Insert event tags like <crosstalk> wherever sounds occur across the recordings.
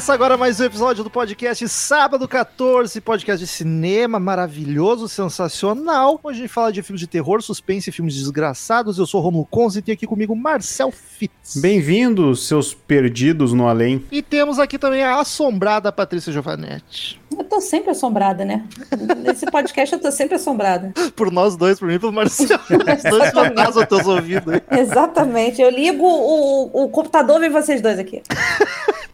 Começa agora mais um episódio do podcast Sábado 14, podcast de cinema maravilhoso, sensacional. Hoje a gente fala de filmes de terror, suspense e filmes desgraçados. Eu sou o Romulo Conze e tem aqui comigo Marcel Fitz. Bem-vindos, seus perdidos no além. E temos aqui também a assombrada Patrícia Giovanetti. Eu tô sempre assombrada, né? Nesse podcast eu tô sempre assombrada. <laughs> Por nós dois, por mim e pelo Marcel. <laughs> Os dois fantasmas teus ouvidos. Exatamente. Eu ligo o, o computador e vem vocês dois aqui. <laughs>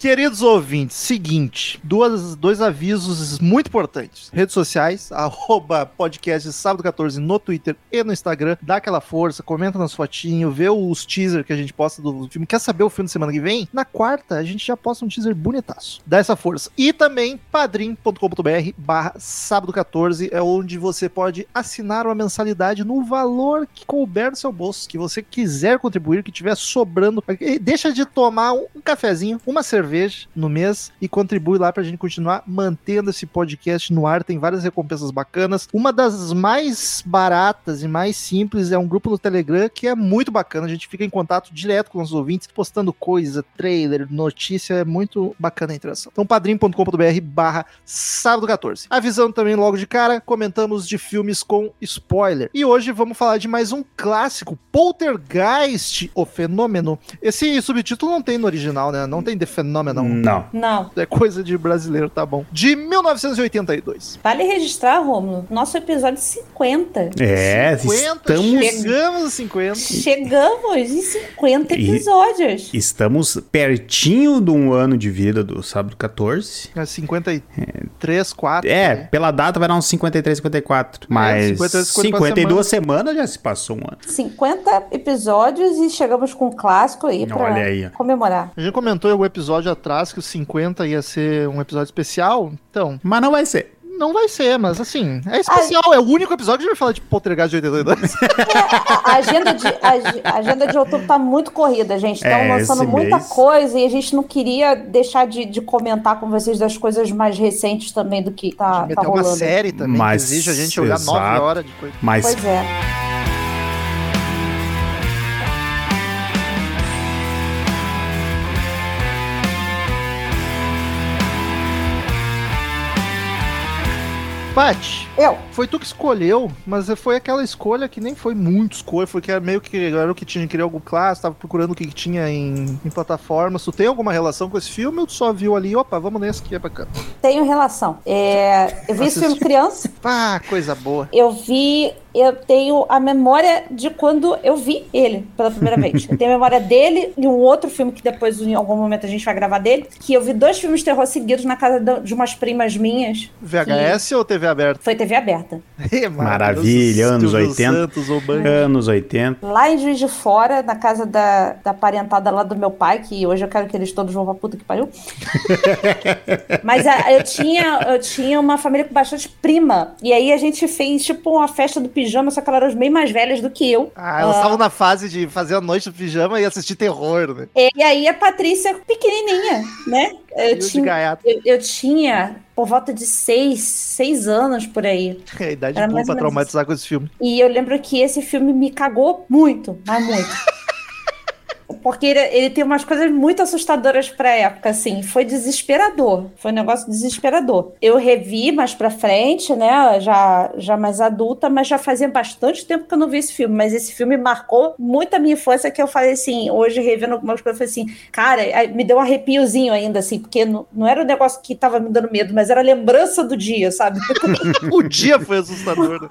Queridos ouvintes, seguinte, duas, dois avisos muito importantes. Redes sociais, <laughs> arroba podcast sábado 14 no Twitter e no Instagram. Dá aquela força, comenta nas fotinhos, vê os teaser que a gente posta do filme. Quer saber o filme da semana que vem? Na quarta, a gente já posta um teaser bonitaço. Dá essa força. E também padrim.com.br barra sábado 14 é onde você pode assinar uma mensalidade no valor que couber no seu bolso, que você quiser contribuir, que tiver sobrando. Deixa de tomar um cafezinho, uma cerveja no mês e contribui lá pra gente continuar mantendo esse podcast no ar. Tem várias recompensas bacanas. Uma das mais baratas e mais simples é um grupo no Telegram que é muito bacana. A gente fica em contato direto com os ouvintes, postando coisa, trailer, notícia. É muito bacana a interação. Então, padrim.com.br barra sábado 14. Avisando também logo de cara, comentamos de filmes com spoiler. E hoje vamos falar de mais um clássico, Poltergeist, o fenômeno. Esse subtítulo não tem no original, né? Não tem The Phenomenon. Não. Não. É coisa de brasileiro, tá bom. De 1982. Vale registrar, Romulo, nosso episódio 50. É, 50, estamos, chegamos a 50. Chegamos em 50 E- episódios. estamos pertinho de um ano de vida do sábado 14. É 53, 4. É, pela data vai dar uns 53, 54. Mas 53, 54 52 semanas já se passou um ano. 50 episódios e chegamos com um clássico aí pra Olha aí, comemorar. A gente comentou em algum episódio atrás que o 50 ia ser um episódio especial. Então, Mas não vai ser. não vai ser, mas assim, é especial. É o único episódio que a gente vai falar de Poltergeist de 82. A, a agenda de, a, a agenda de outubro tá muito corrida, gente. Estão É, lançando muita mês. coisa e a gente não queria deixar de, de comentar com vocês das coisas mais recentes também do que tá, tá Meter uma rolando. série também Mas, que exige a gente olhar exato. 9 horas de coisa. Mas Pois é. Paty, Eu. foi tu que escolheu, mas foi aquela escolha que nem foi muito escolha, foi que era meio que era o que tinha, queria algo clássico, tava procurando o que, tinha em, em plataformas. Tu tem alguma relação com esse filme ou tu só viu ali, opa, vamos nesse que é bacana? Tenho relação. É, eu vi esse filme criança. <laughs> Ah, coisa boa. Eu vi. Eu tenho a memória de quando eu vi ele pela primeira vez. <laughs> Eu tenho a memória dele e um outro filme que depois, em algum momento, a gente vai gravar dele. Que eu vi dois filmes de terror seguidos na casa de umas primas minhas. VHS ou TV aberta? Foi TV aberta. <laughs> Ih, Maravilha, anos Silvio 80. Santos anos 80. Lá em Juiz de Fora, na casa da, da parentada lá do meu pai, que hoje eu quero que eles todos vão pra puta que pariu. <laughs> Mas a- eu, tinha, eu tinha uma família com bastante prima. E aí a gente fez tipo uma festa do pijama, só que elas eram bem mais velhas do que eu. Ah, elas estavam na fase de fazer a noite do pijama e assistir terror, né? E aí a Patrícia pequenininha, né? Eu tinha, eu, eu tinha por volta de seis, seis anos por aí. É <laughs> a idade Era boa pra traumatizar com esse filme. E eu lembro que esse filme me cagou muito, mas muito. <laughs> Porque ele, ele tem umas coisas muito assustadoras pra época, assim. Foi desesperador. Foi um negócio desesperador. Eu revi mais pra frente, né? Já, já mais adulta, mas já fazia bastante tempo que eu não vi esse filme. Mas esse filme marcou muito a minha infância, que eu falei assim, hoje revendo algumas coisas, eu falei assim, cara, me deu um arrepiozinho ainda, assim, porque não, não era o negócio que tava me dando medo, mas era a lembrança do dia, sabe? <laughs> O dia foi assustador. né?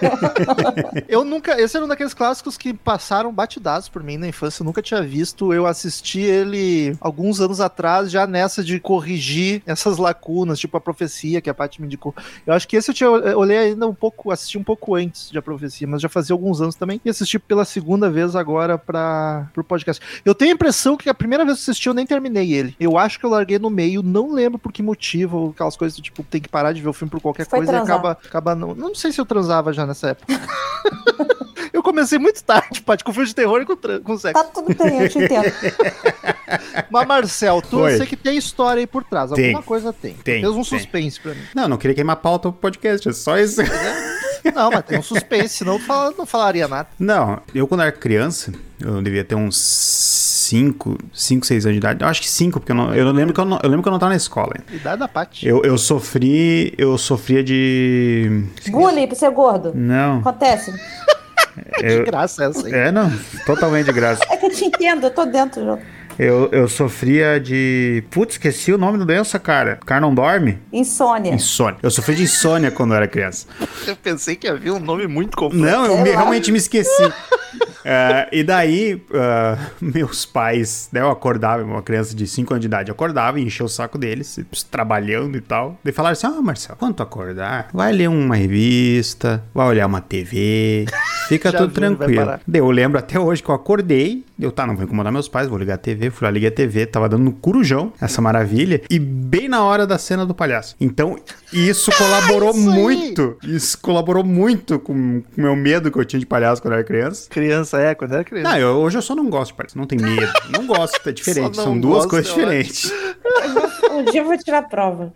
<laughs> Eu nunca. Esse era um daqueles clássicos que passaram batidados por mim na infância. Eu nunca tinha visto. Eu assisti ele alguns anos atrás, já nessa de corrigir essas lacunas, tipo a profecia que a Paty me indicou. Eu acho que esse eu tinha eu olhei ainda um pouco, assisti um pouco antes de a profecia, mas já fazia alguns anos também. E assisti pela segunda vez agora para pro podcast. Eu tenho a impressão que a primeira vez que assisti eu nem terminei ele. Eu acho que eu larguei no meio, não lembro por que motivo, aquelas coisas tipo, tem que parar de ver o filme por qualquer Foi coisa transar. e acaba, acaba não. Não sei se eu transava já nessa época. <laughs> eu comecei muito tarde, Paty, com filme de terror e com, com sexo. Tá tudo bem, eu te entendo. <laughs> Mas, Marcel, tu Oi. eu sei que tem história aí por trás. Tem. Alguma coisa tem. Tem, Fez um tem. suspense pra mim. Não, não queria queimar pauta pro podcast, é só isso. Não, mas tem um suspense, senão fala- não falaria nada. Não, eu quando era criança, eu devia ter uns 5, 5, 6 anos de idade. Eu acho que 5, porque eu, não, eu não lembro que eu, não, eu lembro que eu não tava na escola. Idade da Paty. Eu, eu sofri, eu sofria de... Bullying pra ser gordo. Não, Acontece. <laughs> <laughs> Eu, graça essa aí. é, não, totalmente de graça. É que eu te entendo, eu tô dentro. já. Eu, eu sofria de... Putz, esqueci o nome da doença, cara. O cara não dorme? Insônia. Insônia. Eu sofri de insônia quando eu era criança. Eu pensei que havia um nome muito complexo. Não, eu me- realmente me esqueci. É, e daí, ah, meus pais, né, eu acordava, uma criança de 5 anos de idade, acordava e enchia o saco deles, trabalhando e tal. Daí falaram assim: Ah, Marcelo, quando tu acordar, vai ler uma revista, vai olhar uma TV, fica <laughs> tudo vai tranquilo. Daí eu lembro até hoje que eu acordei, eu, tá, não vou incomodar meus pais, vou ligar a TV, fui lá, liguei a TV, tava dando no corujão, essa maravilha, e bem na hora da cena do palhaço. Então, isso <laughs> colaborou Isso aí. muito, isso colaborou muito com o meu medo que eu tinha de palhaço quando eu era criança. Criança, é, quando era criança. Não, eu- hoje eu só não gosto de palhaço, não tenho medo, não gosto, é <laughs> diferente, são duas gosto, coisas eu diferentes. <laughs> Um dia eu vou tirar a prova.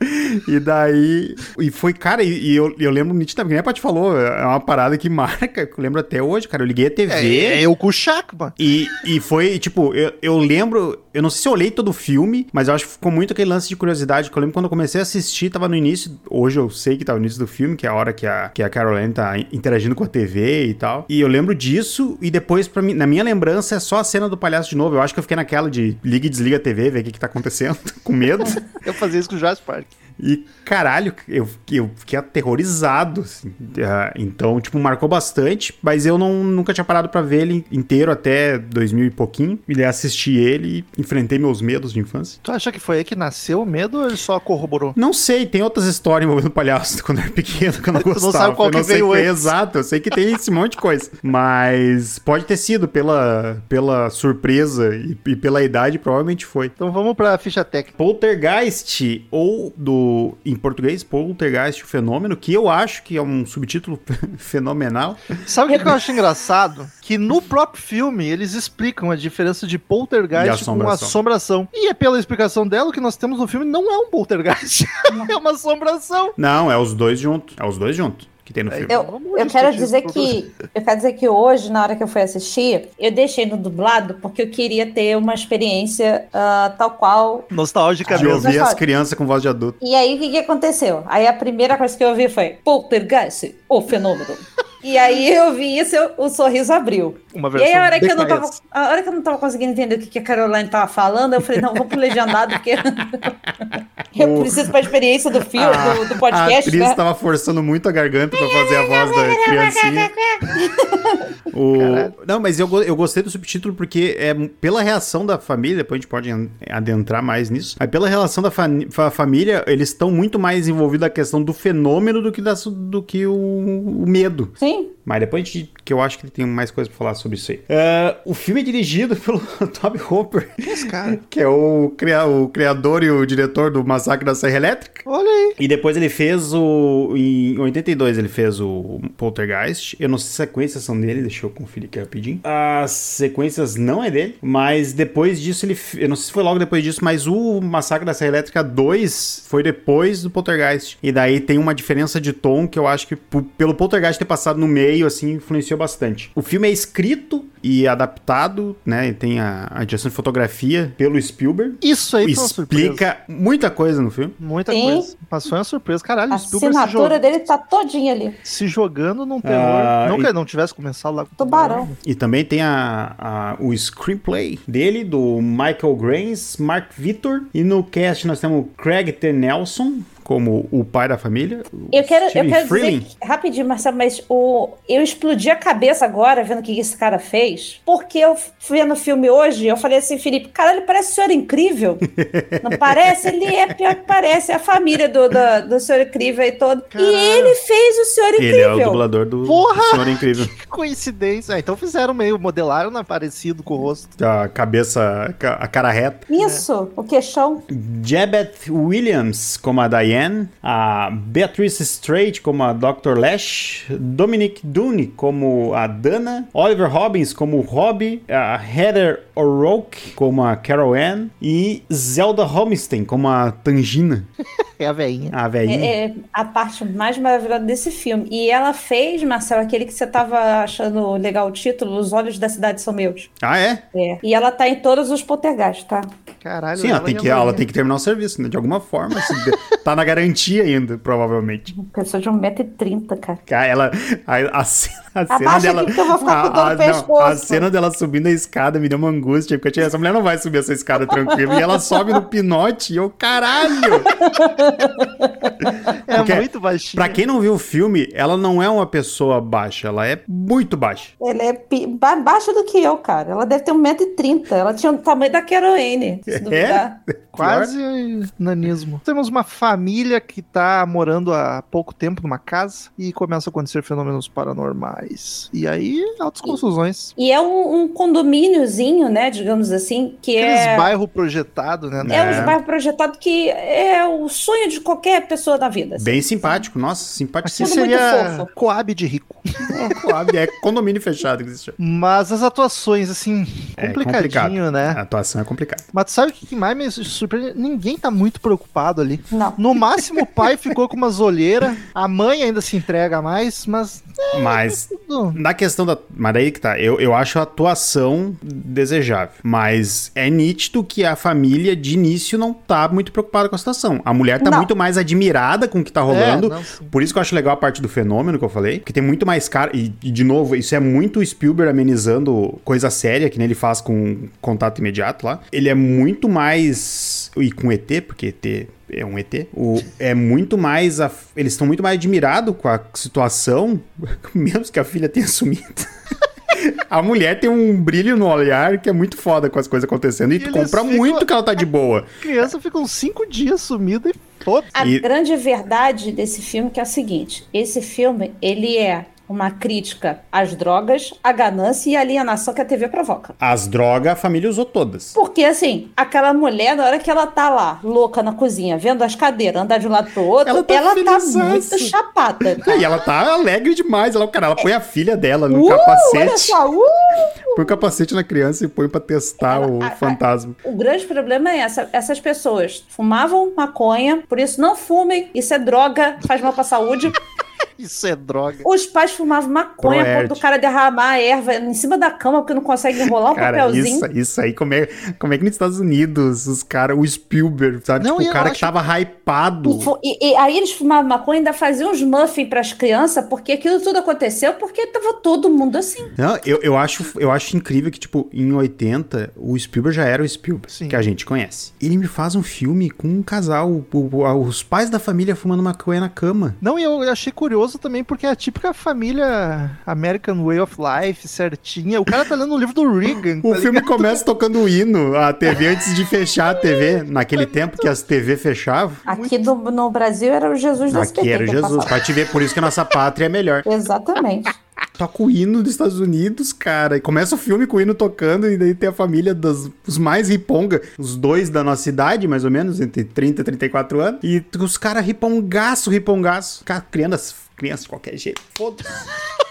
E daí. E foi, cara, e, e eu, eu lembro nitidamente, nem a Paty falou, é uma parada que marca, que eu lembro até hoje, cara. Eu liguei a TV. É, é eu com o mano. E, e foi, tipo, eu, eu lembro, eu não sei se eu olhei todo o filme, mas eu acho que ficou muito aquele lance de curiosidade, que eu lembro quando eu comecei a assistir, tava no início, hoje eu sei que tava no início do filme, que é a hora que a, que a Caroline tá interagindo com a TV e tal. E eu lembro disso, e depois, pra mim, na minha lembrança, é só a cena do palhaço de novo. Eu acho que eu fiquei naquela de liga e desliga a TV, ver o que que tá acontecendo, <laughs> com medo. Eu fazia isso com o Jurassic Park. E, caralho, eu, eu fiquei aterrorizado, assim. Ah, então, tipo, marcou bastante, mas eu não, nunca tinha parado pra ver ele inteiro até 2000 e pouquinho. E assisti ele e enfrentei meus medos de infância. Tu acha que foi aí que nasceu o medo ou ele só corroborou? Não sei, tem outras histórias envolvendo palhaço <laughs> quando eu era pequeno que eu não Tu não gostava. sabe qual eu não que sei veio antes. exato, eu sei que tem esse monte de coisa. Mas pode ter sido pela, pela surpresa e, e pela idade, provavelmente foi. Então vamos pra ficha técnica. Poltergeist, ou do em português, Poltergeist, o fenômeno, que eu acho que é um subtítulo <laughs> fenomenal. Sabe o que, eu acho engraçado? Que no próprio filme eles explicam a diferença de poltergeist com assombração. assombração. E é pela explicação dela que nós temos no filme não é um poltergeist. <laughs> é uma assombração. Não, é os dois juntos. É os dois juntos que tem no filme. Eu, eu quero dizer que eu quero dizer que hoje, na hora que eu fui assistir, eu deixei no dublado porque eu queria ter uma experiência ah, tal qual. Nostálgica De mesmo. ouvir as crianças com voz de adulto. E aí o que, que aconteceu? Aí a primeira coisa que eu ouvi foi Poltergeist, o fenômeno. <laughs> E aí eu vi isso, eu- o sorriso abriu. Uma E versão aí a hora que eu não tava, a hora que eu não tava conseguindo entender o que, que a Caroline tava falando, eu falei, não, vamos pro legendado, porque <laughs> eu preciso pra experiência do filme, do, do a podcast, atriz né? tava forçando muito a garganta pra fazer a voz da criancinha. <laughs> O... Não, mas eu, eu gostei do subtítulo porque é pela reação da família, depois a gente pode en- adentrar mais nisso. Mas pela relação da fa- família, eles estão muito mais envolvidos na questão do fenômeno do que, da, do que o, o medo. Sim. me? Mas depois a gente, que eu acho que tem mais coisa pra falar sobre isso aí. É, o filme é dirigido <laughs> pelo <laughs> Toby Hopper, Esse cara. <laughs> que é o, cria- o criador e o diretor do Massacre da Serra Elétrica. Olha aí. E depois ele fez o. Em 82 ele fez o Poltergeist. Eu não sei se as sequências são dele, deixa eu conferir aqui rapidinho. As sequências não é dele, mas depois disso ele. Eu não sei se foi logo depois disso, mas o Massacre da Serra Elétrica 2 foi depois do Poltergeist. E daí tem uma diferença de tom que eu acho que pelo Poltergeist ter passado no meio, assim, influenciou bastante. O filme é escrito e adaptado, né? Tem a, a direção de fotografia pelo Spielberg. Isso aí foi uma surpresa. Explica muita coisa no filme. Muita Sim. coisa. Mas foi uma surpresa. Caralho, A o Spielberg se, assinatura dele tá todinha ali. se jogando num terror. Ah, não e- que não tivesse começado lá com o Tubarão. E também tem a, a- o screenplay dele, do Michael Grains, Mark Victor. E no cast nós temos o Craig T. Nelson como o pai da família. Eu quero, eu quero Freeling. dizer, que- rapidinho, Marcelo, mas o, eu explodi a cabeça agora vendo o que esse cara fez, porque eu fui vendo o filme hoje, eu falei assim, Felipe, cara, ele parece o Senhor Incrível. <laughs> Não parece? Ele é pior que parece, é a família do, do, do Senhor Incrível aí todo. Caralho. E ele fez o Senhor Ele é o Incrível. dublador do Porra! Senhor Incrível. <laughs> Que coincidência. Ah, então fizeram meio, modelaram né, parecido com o rosto. A cabeça, a cara reta. Isso, o queixão. Jebeth Williams como a Diane, a Beatrice Strait como a Dr. Lash, Dominic Dune como a Dana, Oliver Robbins como o Robbie, a Heather O'Rourke como a Carol Ann e Zelda Holmstein como a Tangina, <laughs> É a veinha. a velhinha. É, é a parte mais maravilhosa desse filme. E ela fez, Marcelo, aquele que você tava achando legal o título, Os Olhos da Cidade São Meus. Ah, é? É. E ela tá em todos os poltergeists, tá? Caralho. Sim, ela tem, e a que, ela veinha. tem que terminar o serviço, né? De alguma forma. tá na garantia ainda, provavelmente. Pessoa de 1,30m, cara. Cara, ela. A, a cena, a cena Abaixa dela. aqui que eu vou ficar com dor no a, não, pescoço. a cena dela subindo a escada me deu uma angústia, porque eu tinha, essa mulher não vai subir essa escada tranquilo. e ela sobe no pinote e eu, caralho! <laughs> É Porque, muito baixinho. Pra quem não viu o filme, ela não é uma pessoa baixa, ela é muito baixa. Ela é pi- ba- baixa do que eu, cara. Ela deve ter 1,30m. Ela tinha o tamanho da Caroline, se duvidar. <laughs> Quase nanismo. Temos uma família que tá morando há pouco tempo numa casa e começa a acontecer fenômenos paranormais. E aí, altas confusões. E é um, um condomíniozinho, né, digamos assim, que Aqueles é... bairro projetado, né? É É. um bairro projetado que é o sonho de qualquer pessoa da vida. assim. Bem simpático, nossa, simpaticíssimo. Tudo muito seria fofo. Coab de rico. É condomínio fechado que existe. Mas as atuações, assim, É complicadinho, A né? atuação é complicada. Mas sabe o que mais me surpreende? Ninguém tá muito preocupado ali. Não. No máximo, o pai ficou com umas olheiras, a mãe ainda se entrega mais, mas Mas tudo. Na questão da. Mas daí que tá. Eu, eu acho a atuação desejável. Mas é nítido que a família, de início, não tá muito preocupada com a situação. A mulher tá Não. muito mais admirada com o que tá rolando. É, não. Por isso que eu acho legal a parte do fenômeno que eu falei. Porque tem muito mais cara. E, e, de novo, isso é muito Spielberg amenizando coisa séria, que nem ele faz com contato imediato lá. Ele é muito mais. E com ET, porque ET é um ET. O, é muito mais. a- eles estão muito mais admirados com a situação, <laughs> mesmo que a filha tenha sumido. <laughs> A mulher tem um brilho no olhar que é muito foda com as coisas acontecendo. E, E tu compra ficam- muito que ela tá de boa. A criança fica uns cinco dias sumida e foda A E- grande verdade desse filme que é o seguinte: esse filme ele é uma crítica às drogas, à ganância e à alienação que a TV provoca. As drogas a família usou todas. Porque, assim, aquela mulher, na hora que ela tá lá, louca na cozinha, vendo as cadeiras andar de um lado pro outro, Ela ela tá tá, felizaça. muito chapada. <laughs> E ela tá alegre demais. Ela, cara, ela põe a filha dela no Uh, olha capacete. só, uh! Põe o capacete na criança e põe pra testar o a- a- fantasma. O grande problema é essa, essas pessoas fumavam maconha, por isso não fumem, isso é droga, faz mal pra saúde. <laughs> <laughs> Isso é droga. Os pais fumavam maconha a ponto Proerd. do cara derramar a erva em cima da cama porque não consegue enrolar um Cara, papelzinho. isso, isso aí, como é, como é que nos Estados Unidos, os caras, o Spielberg, sabe? Não, tipo, o cara que acho- tava hypado. E, e- e aí eles fumavam maconha e ainda faziam uns muffins pras crianças, porque aquilo tudo aconteceu porque tava todo mundo assim. Não, eu, eu, acho, eu acho incrível que, tipo, em 80, o Spielberg já era o Spielberg, Sim. que a gente conhece. Ele me faz um filme com um casal, o- o- os pais da família fumando maconha na cama. Não, e eu achei curioso também, porque é a típica família American Way of Life, certinha. O cara tá lendo um livro do Reagan. O tá filme ligado? começa tocando o hino, a TV, antes de fechar a TV, naquele tempo que as TV fechavam. Aqui no, no Brasil era o Jesus do Aqui era o Jesus, pra te ver, por isso que a nossa pátria é melhor. Exatamente. Toca o hino dos Estados Unidos, cara. E começa o filme com o hino tocando, e daí tem a família dos os mais riponga, os dois da nossa idade, mais ou menos, entre 30 e 34 anos. E os caras ripongaço, ripongaço. Cara, criando as crianças de qualquer jeito. Foda-se.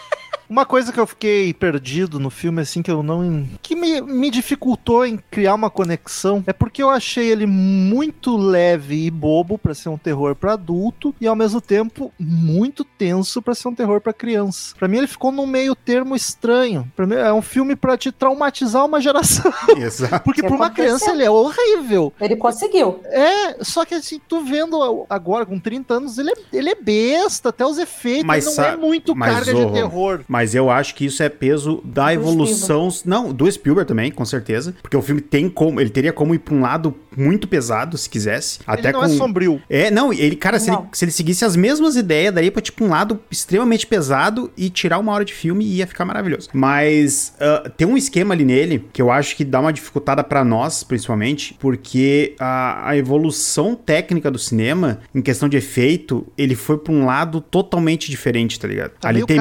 Uma coisa que eu fiquei perdido no filme, assim, que eu não. que me, me dificultou em criar uma conexão, é porque eu achei ele muito leve e bobo pra ser um terror pra adulto, e ao mesmo tempo muito tenso pra ser um terror pra criança. Pra mim, ele ficou num meio termo estranho. Pra mim, é um filme pra te traumatizar uma geração. <laughs> Exato. Porque Que pra uma criança ele é horrível. Ele conseguiu. É, só que assim, tu vendo agora com 30 anos, ele é, ele é besta, até os efeitos, Mas ele não é muito mas, carga ô, de terror. Mas eu acho que isso é peso da Do evolução. Não, do Spielberg também, com certeza. Porque o filme tem como. Ele teria como ir pra um lado muito pesado, se quisesse. Até ele não com... é sombrio. É, não, ele, cara, se ele, se ele seguisse as mesmas ideias, daria pra, tipo, um lado extremamente pesado e tirar uma hora de filme e ia ficar maravilhoso. Mas ah, tem um esquema ali nele que eu acho que dá uma dificultada pra nós, principalmente, porque a, a evolução técnica do cinema, em questão de efeito, ele foi pra um lado totalmente diferente, tá ligado? Tá ali tem,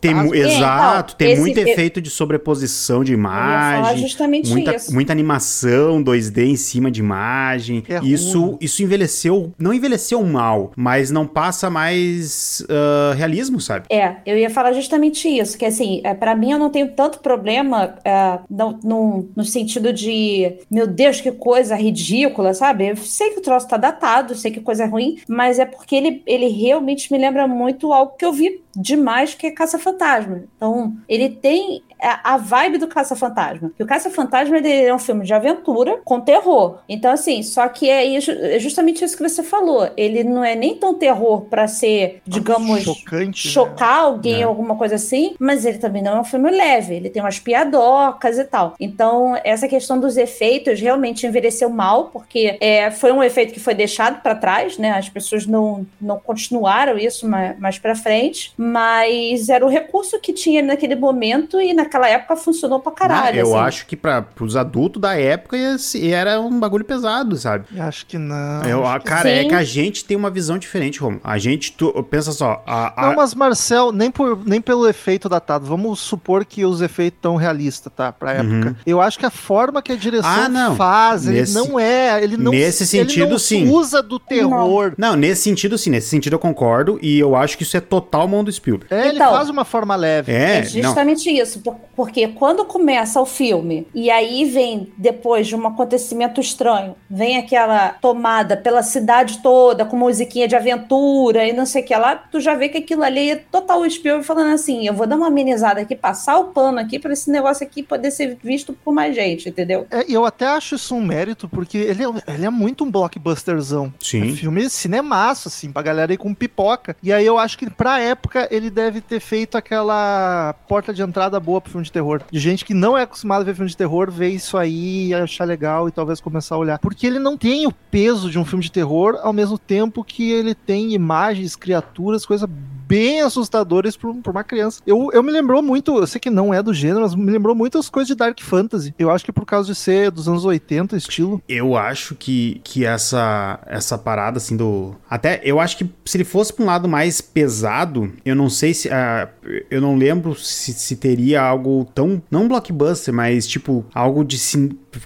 tem É, então, Exato, tem esse- muito eu- efeito de sobreposição de falar imagem. justamente muita, isso. muita animação 2D em cima de imagem. É isso, ruim. isso envelheceu, não envelheceu mal, mas não passa mais ah, realismo, sabe? É, eu ia falar justamente isso, que assim, é, para mim eu não tenho tanto problema é, no, no, no sentido de, meu Deus, que coisa ridícula, sabe? Eu sei que o troço tá datado, sei que coisa é ruim, mas é porque ele, ele realmente me lembra muito algo que eu vi demais, que é Caça-Fantasma. Então, ele tem a, a vibe do Caça-Fantasma. E o Caça-Fantasma é um filme de aventura com terror. Então, assim, só que é, é justamente isso que você falou. Ele não é nem tão terror pra ser, digamos, Chocante. né? chocar alguém, É. alguma coisa assim, mas ele também não é um filme leve, ele tem umas piadocas e tal. Então, essa questão dos efeitos realmente envelheceu mal, porque é, foi um efeito que foi deixado pra trás, né? As pessoas não, não continuaram isso mais, mais pra frente, mas era o recurso que tinha naquele momento e naquela época funcionou pra caralho. eu assim. acho que para os adultos da época era um bagulho pesado, sabe? Eu Acho que não. Eu, acho que- cara, é sim. que a gente tem uma visão diferente, Romo. A gente, tu, pensa só, a, a- Não, mas Marcel, nem, por, nem pelo efeito datado. Vamos supor que os efeitos tão realistas, tá? Pra época. Uhum. Eu acho que a forma que a direção Ah, não. faz, ele Nesse- não é. Ele não, nesse ele sentido, não sim. usa do terror. Não, nesse sentido sim, nesse sentido eu concordo e eu acho que isso é total mão do Spielberg. É, ele Então, faz de uma forma leve. É, É não. justamente isso, por- porque quando começa o filme e aí vem depois de um acontecimento estranho, vem aquela tomada pela cidade toda com musiquinha de aventura e não sei o que lá, tu já vê que aquilo ali é total Spielberg falando assim, eu vou dar uma amenizada aqui, passar o pano aqui para esse negócio aqui poder ser visto por mais gente, entendeu? É, e eu até acho isso um mérito, porque ele é, ele é muito um blockbusterzão. Sim. É filme cinemaço, assim, pra galera ir com pipoca. E aí eu acho que pra época ele deve ter feito aquela porta de entrada boa pro filme de terror. De gente que não é acostumada a ver filme de terror, ver isso aí achar legal e talvez começar a olhar. Porque ele não tem o peso de um filme de terror, ao mesmo tempo que ele tem imagens, criaturas, coisas bem assustadoras pra, um- uma criança. Eu, eu me lembrou muito, eu sei que não é do gênero, mas me lembrou muito as coisas de Dark Fantasy. Eu acho que por causa de ser dos anos 80, o estilo. Eu acho que, que essa essa parada assim do até eu acho que se ele fosse pra um lado mais pesado, eu não sei se ah, eu não lembro se, se teria algo tão não blockbuster, mas tipo algo de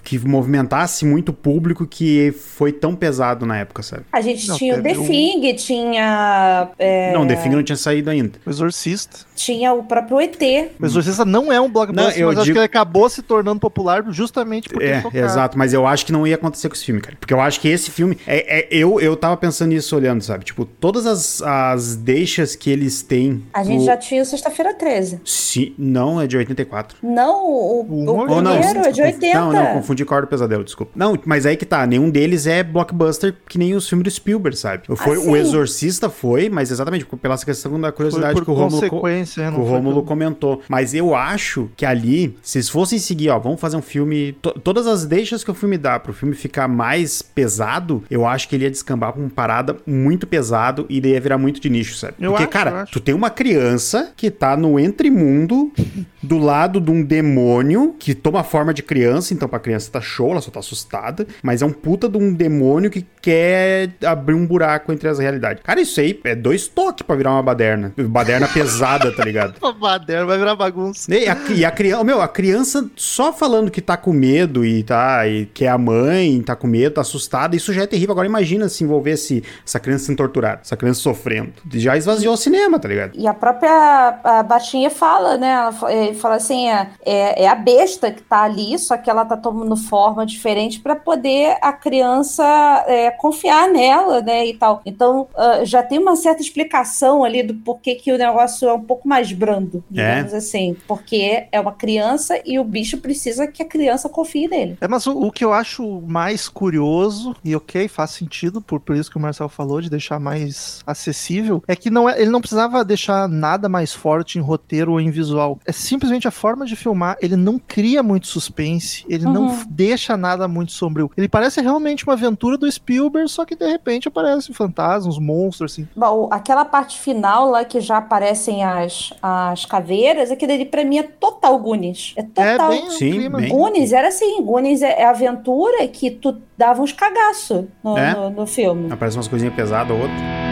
que movimentasse muito o público que foi tão pesado na época, sabe? A gente Não, tinha o The um- Thing, tinha, é, Não, The Thing não tinha saído ainda. O Exorcista. Tinha o próprio ET. O Exorcista não é um blockbuster, Não, eu mas acho digo- que ele acabou se tornando popular justamente por ter É, exato, mas eu acho que não ia acontecer com esse filme, cara. Porque eu acho que esse filme. É, é- eu, eu tava pensando nisso olhando, sabe? Tipo, todas as, as deixas que eles têm. A gente já tinha o Sexta-feira 13. Se, não, é de 84. Não, o, O o, Ou não, primeiro é de 80. Não, não, confundi com a Hora do Pesadelo, desculpa. Não, mas aí que tá, nenhum deles é blockbuster que nem os filmes do Spielberg, sabe? Foi, Ah, sim. o Exorcista foi, mas exatamente pela questão da Foi curiosidade por que o Romulo, o Rômulo comentou. Mas eu acho que ali, se eles fossem seguir, ó, vamos fazer um filme. to- todas as deixas que o filme dá pro filme ficar mais pesado, eu acho que ele ia descambar pra uma parada muito pesado e daí ia virar muito de nicho, sabe? Eu Porque, acho, cara, tu tem uma criança que tá no entremundo <laughs> do lado de um demônio que toma forma de criança, então pra criança tá show, ela só tá assustada, mas é um puta de um demônio que quer abrir um buraco entre as realidades. Cara, isso aí é dois toques pra virar uma baderna. Baderna pesada, tá ligado? <laughs> A baderna vai virar bagunça. E a, e a criança, meu, a criança só falando que tá com medo e tá, e que é a mãe, tá com medo, tá assustada, isso já é terrível. Agora imagina se envolvesse essa criança sendo torturada, essa criança sofrendo. Já esvaziou o cinema, tá ligado? E a própria a Batinha fala, né? Ela eh, fala assim: é, é, é a besta que tá ali, só que ela tá tomando forma diferente para poder a criança é, confiar nela, né? E tal. Então ah, já tem uma certa explicação ali do porquê que o negócio é um pouco mais brando, digamos assim. Porque é uma criança e o bicho precisa que a criança confie nele. É, mas o, o que eu acho mais curioso, e ok, faz sentido, por, por isso que o Marcel falou, de deixar mais acessível, é que não é, ele não precisava deixar nada mais forte em roteiro ou em visual. É simplesmente a forma de filmar. Ele não cria muito suspense, ele não Uhum. f- deixa nada muito sombrio. Ele parece realmente uma aventura do Spielberg, só que de repente aparecem fantasmas, monstros, assim. Bom, aquela parte final lá que já aparecem as, as caveiras, aquilo ali pra mim é total Goonies. É É total. bem o Sim, clima. bem. Goonies era assim, Goonies é, é aventura que tu dava uns cagaço no, É? no, no filme. Aparece umas coisinhas pesadas ou outra.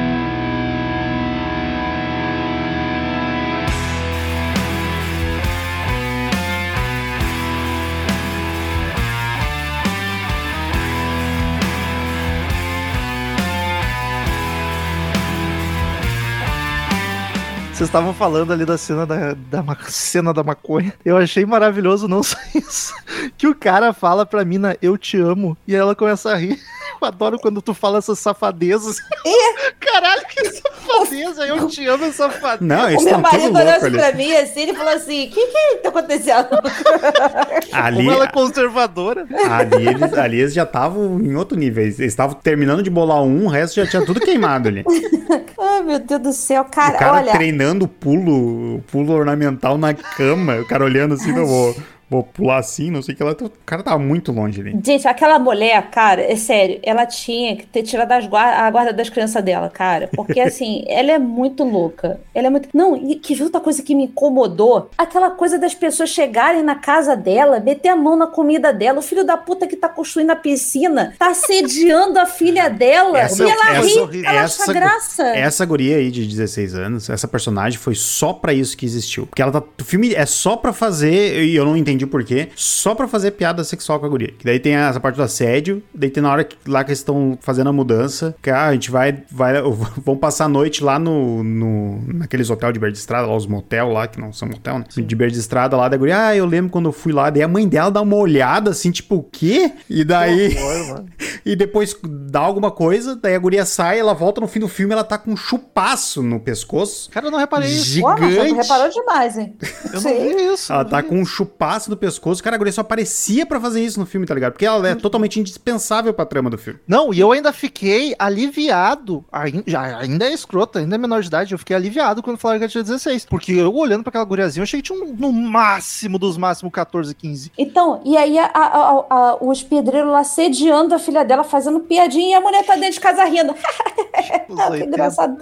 Vocês estavam falando ali da cena da, da cena da maconha. Eu achei maravilhoso não só <laughs> isso, que o cara fala pra mina, eu te amo, e ela começa a rir. Eu adoro quando tu fala essas safadezas. <laughs> Caralho, que safadeza, eu te amo, é safadeza. Não, O meu marido olhou assim pra mim assim, ele falou assim: o que que tá acontecendo? <laughs> Ali, Como ela é conservadora. ali, eles, ali eles já estavam em outro nível. Eles estavam terminando de bolar um, o resto já tinha tudo queimado ali. <laughs> Ai, meu Deus do céu, o cara, cara olha. treinando o pulo, o pulo ornamental na cama. O cara olhando assim, não vou, vou pular assim, não sei o que lá. O cara tava muito longe ali. Gente, aquela mulher, cara, é sério, ela tinha que ter tirado as guar- a guarda das crianças dela, cara. Porque, <laughs> assim, ela é muito louca. Ela é muito. Não, e que viu outra coisa que me incomodou? Aquela coisa das pessoas chegarem na casa dela, meter a mão na comida dela. O filho da puta que tá construindo a piscina tá assediando a filha dela. Essa- e ela essa- ri, ela essa- acha graça. Essa guria aí de 16 anos, essa personagem foi só pra isso que existiu. Porque ela tá. O filme é só pra fazer, e eu não entendi por quê, só pra fazer piada sexual com a guria. Que daí tem essa parte do assédio, daí tem na hora que, lá que eles estão fazendo a mudança, que ah, a gente vai. vai <laughs> vão passar a noite lá no. no naqueles hotel de beira de estrada, lá os motel lá, que não são motel, né? De beira de estrada lá da guria. Ah, eu lembro quando eu fui lá, daí a mãe dela dá uma olhada assim, tipo, o quê? E daí. <laughs> E depois dá alguma coisa, daí a guria sai, ela volta no fim do filme, ela tá com um chupaço no pescoço. Cara, eu não reparei isso. Pô, mas você Gigante. reparou demais, hein? Eu não Sim. vi isso. Ela não tá vi. com um chupaço no pescoço. Cara, a guria só aparecia pra fazer isso no filme, tá ligado? Porque ela é totalmente indispensável pra trama do filme. Não, e eu ainda fiquei aliviado. Ainda é escroto, ainda é menor de idade. Eu fiquei aliviado quando falaram que ela tinha 16. Porque eu olhando pra aquela guriazinha, eu achei que tinha um- no máximo dos máximos 14, 15. Então, e aí a- a- a- a- os pedreiros lá sediando a filha dela, fazendo piadinha, e a mulher tá dentro de casa rindo. <laughs> Ah, que 80. engraçado.